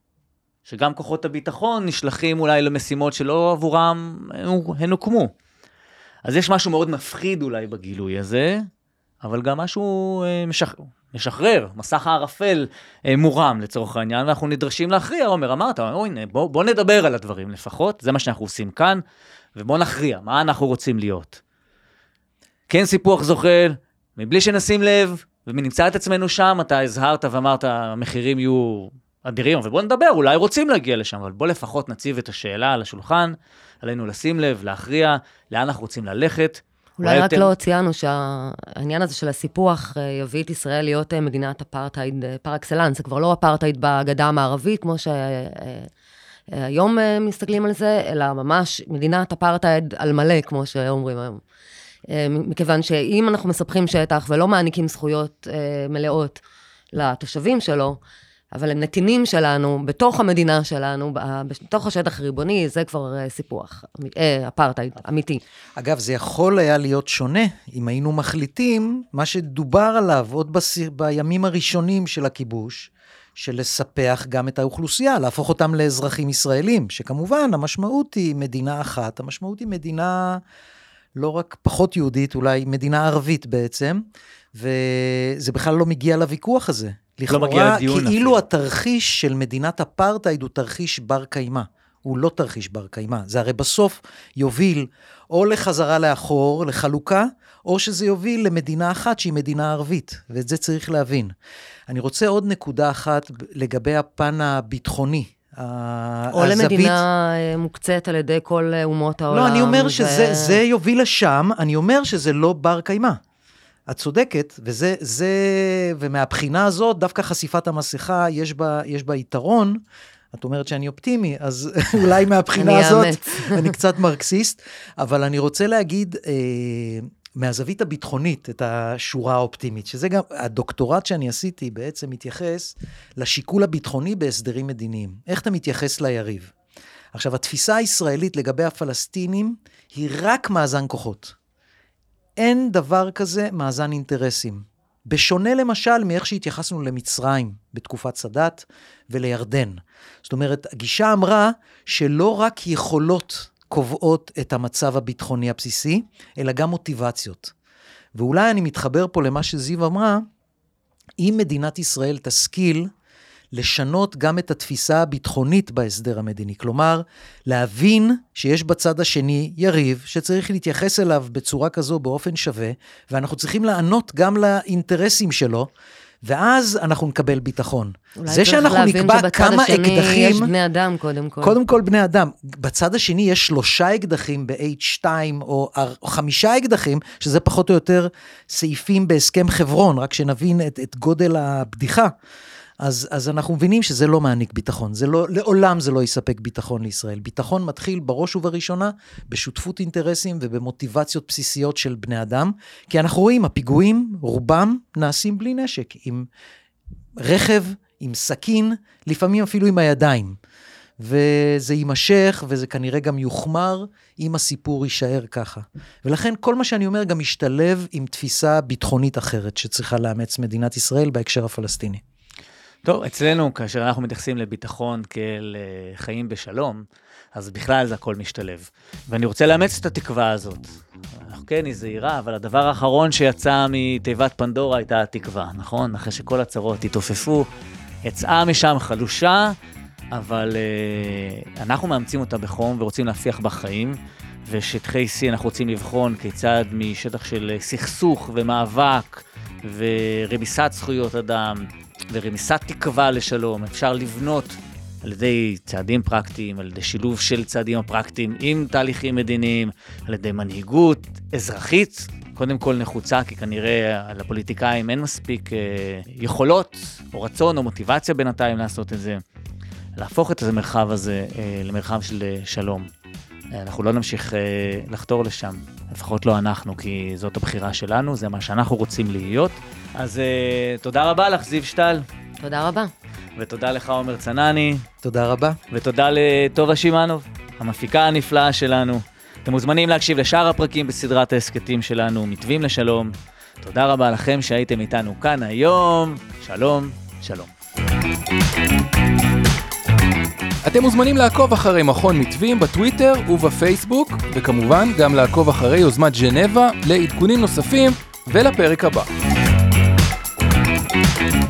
שגם כוחות הביטחון נשלחים אולי למשימות שלא עבורם הן הוקמו. אז יש משהו מאוד מפחיד אולי בגילוי הזה, אבל גם משהו אה, משח... משחרר, מסך הערפל אה, מורם לצורך העניין, ואנחנו נדרשים להכריע, עומר, אמרת, הנה, בוא, בוא נדבר על הדברים לפחות, זה מה שאנחנו עושים כאן, ובוא נכריע, מה אנחנו רוצים להיות. כן סיפוח זוחל, מבלי שנשים לב, ונמצא את עצמנו שם, אתה הזהרת ואמרת, המחירים יהיו אדירים, ובוא נדבר, אולי רוצים להגיע לשם, אבל בוא לפחות נציב את השאלה על השולחן, עלינו לשים לב, להכריע, לאן אנחנו רוצים ללכת, אולי רק אתם- לא ציינו שהעניין הזה של הסיפוח אה, יביא את ישראל להיות אה, מדינת אפרטהייד אה, פר אקסלנס, זה כבר לא אפרטהייד בגדה המערבית, כמו שהיום מסתכלים על זה, אלא ממש מדינת אפרטהייד על מלא, כמו שאומרים היום. מכיוון שאם אנחנו מספחים שטח ולא מעניקים זכויות מלאות לתושבים שלו, אבל הם נתינים שלנו, בתוך המדינה שלנו, בתוך השטח הריבוני, זה כבר אה, סיפוח, אמ- אה, אפרטהייד, אמיתי. אגב, זה יכול היה להיות שונה אם היינו מחליטים מה שדובר עליו עוד בס... בימים הראשונים של הכיבוש, של לספח גם את האוכלוסייה, להפוך אותם לאזרחים ישראלים, שכמובן המשמעות היא מדינה אחת, המשמעות היא מדינה לא רק פחות יהודית, אולי מדינה ערבית בעצם, וזה בכלל לא מגיע לוויכוח הזה. לא מגיע לדיון כאילו אפילו. התרחיש של מדינת אפרטהייד הוא תרחיש בר קיימא. הוא לא תרחיש בר קיימא. זה הרי בסוף יוביל או לחזרה לאחור, לחלוקה, או שזה יוביל למדינה אחת שהיא מדינה ערבית, ואת זה צריך להבין. אני רוצה עוד נקודה אחת לגבי הפן הביטחוני. או הזווית- למדינה אה, מוקצת על ידי כל אה, אומות העולם. לא, אני אומר ו- שזה זה יוביל לשם, אני אומר שזה לא בר קיימא. את צודקת, וזה, זה, ומהבחינה הזאת, דווקא חשיפת המסכה, יש בה, יש בה יתרון. את אומרת שאני אופטימי, אז <laughs> אולי מהבחינה אני הזאת. <laughs> אני קצת מרקסיסט, אבל אני רוצה להגיד, אה, מהזווית הביטחונית, את השורה האופטימית, שזה גם, הדוקטורט שאני עשיתי בעצם מתייחס לשיקול הביטחוני בהסדרים מדיניים. איך אתה מתייחס ליריב? עכשיו, התפיסה הישראלית לגבי הפלסטינים היא רק מאזן כוחות. אין דבר כזה מאזן אינטרסים. בשונה למשל מאיך שהתייחסנו למצרים בתקופת סאדאת ולירדן. זאת אומרת, הגישה אמרה שלא רק יכולות קובעות את המצב הביטחוני הבסיסי, אלא גם מוטיבציות. ואולי אני מתחבר פה למה שזיו אמרה, אם מדינת ישראל תשכיל לשנות גם את התפיסה הביטחונית בהסדר המדיני. כלומר, להבין שיש בצד השני יריב שצריך להתייחס אליו בצורה כזו באופן שווה, ואנחנו צריכים לענות גם לאינטרסים שלו, ואז אנחנו נקבל ביטחון. אולי זה צריך שאנחנו להבין נקבע שבצד כמה השני אקדחים... יש בני אדם, קודם כל. קודם כל בני אדם. בצד השני יש שלושה אקדחים ב-H2 או או חמישה אקדחים, שזה פחות או יותר סעיפים בהסכם חברון, רק שנבין את, את גודל הבדיחה. אז, אז אנחנו מבינים שזה לא מעניק ביטחון, זה לא, לעולם זה לא יספק ביטחון לישראל. ביטחון מתחיל בראש ובראשונה בשותפות אינטרסים ובמוטיבציות בסיסיות של בני אדם, כי אנחנו רואים, הפיגועים, רובם נעשים בלי נשק, עם רכב, עם סכין, לפעמים אפילו עם הידיים. וזה יימשך, וזה כנראה גם יוחמר, אם הסיפור יישאר ככה. ולכן כל מה שאני אומר גם משתלב עם תפיסה ביטחונית אחרת שצריכה לאמץ מדינת ישראל בהקשר הפלסטיני. טוב, אצלנו, כאשר אנחנו מתייחסים לביטחון כאל אה, חיים בשלום, אז בכלל זה הכל משתלב. ואני רוצה לאמץ את התקווה הזאת. כן, היא זהירה, אבל הדבר האחרון שיצא מתיבת פנדורה הייתה התקווה, נכון? אחרי שכל הצרות התעופפו, יצאה משם חלושה, אבל אה, אנחנו מאמצים אותה בחום ורוצים להפיח בה חיים. ושטחי C אנחנו רוצים לבחון כיצד משטח של סכסוך ומאבק ורמיסת זכויות אדם ורמיסת תקווה לשלום אפשר לבנות על ידי צעדים פרקטיים, על ידי שילוב של צעדים הפרקטיים עם תהליכים מדיניים, על ידי מנהיגות אזרחית, קודם כל נחוצה, כי כנראה לפוליטיקאים אין מספיק אה, יכולות או רצון או מוטיבציה בינתיים לעשות את זה. להפוך את המרחב הזה אה, למרחב של אה, שלום. אנחנו לא נמשיך אה, לחתור לשם, לפחות לא אנחנו, כי זאת הבחירה שלנו, זה מה שאנחנו רוצים להיות. אז אה, תודה רבה לך, זיו שטל, תודה רבה. ותודה לך, עומר צנני, תודה רבה. ותודה לטובה שמענוב, המפיקה הנפלאה שלנו. אתם מוזמנים להקשיב לשאר הפרקים בסדרת ההסכתים שלנו, מתווים לשלום. תודה רבה לכם שהייתם איתנו כאן היום. שלום, שלום. אתם מוזמנים לעקוב אחרי מכון מתווים בטוויטר ובפייסבוק, וכמובן גם לעקוב אחרי יוזמת ג'נבה לעדכונים נוספים ולפרק הבא. thank you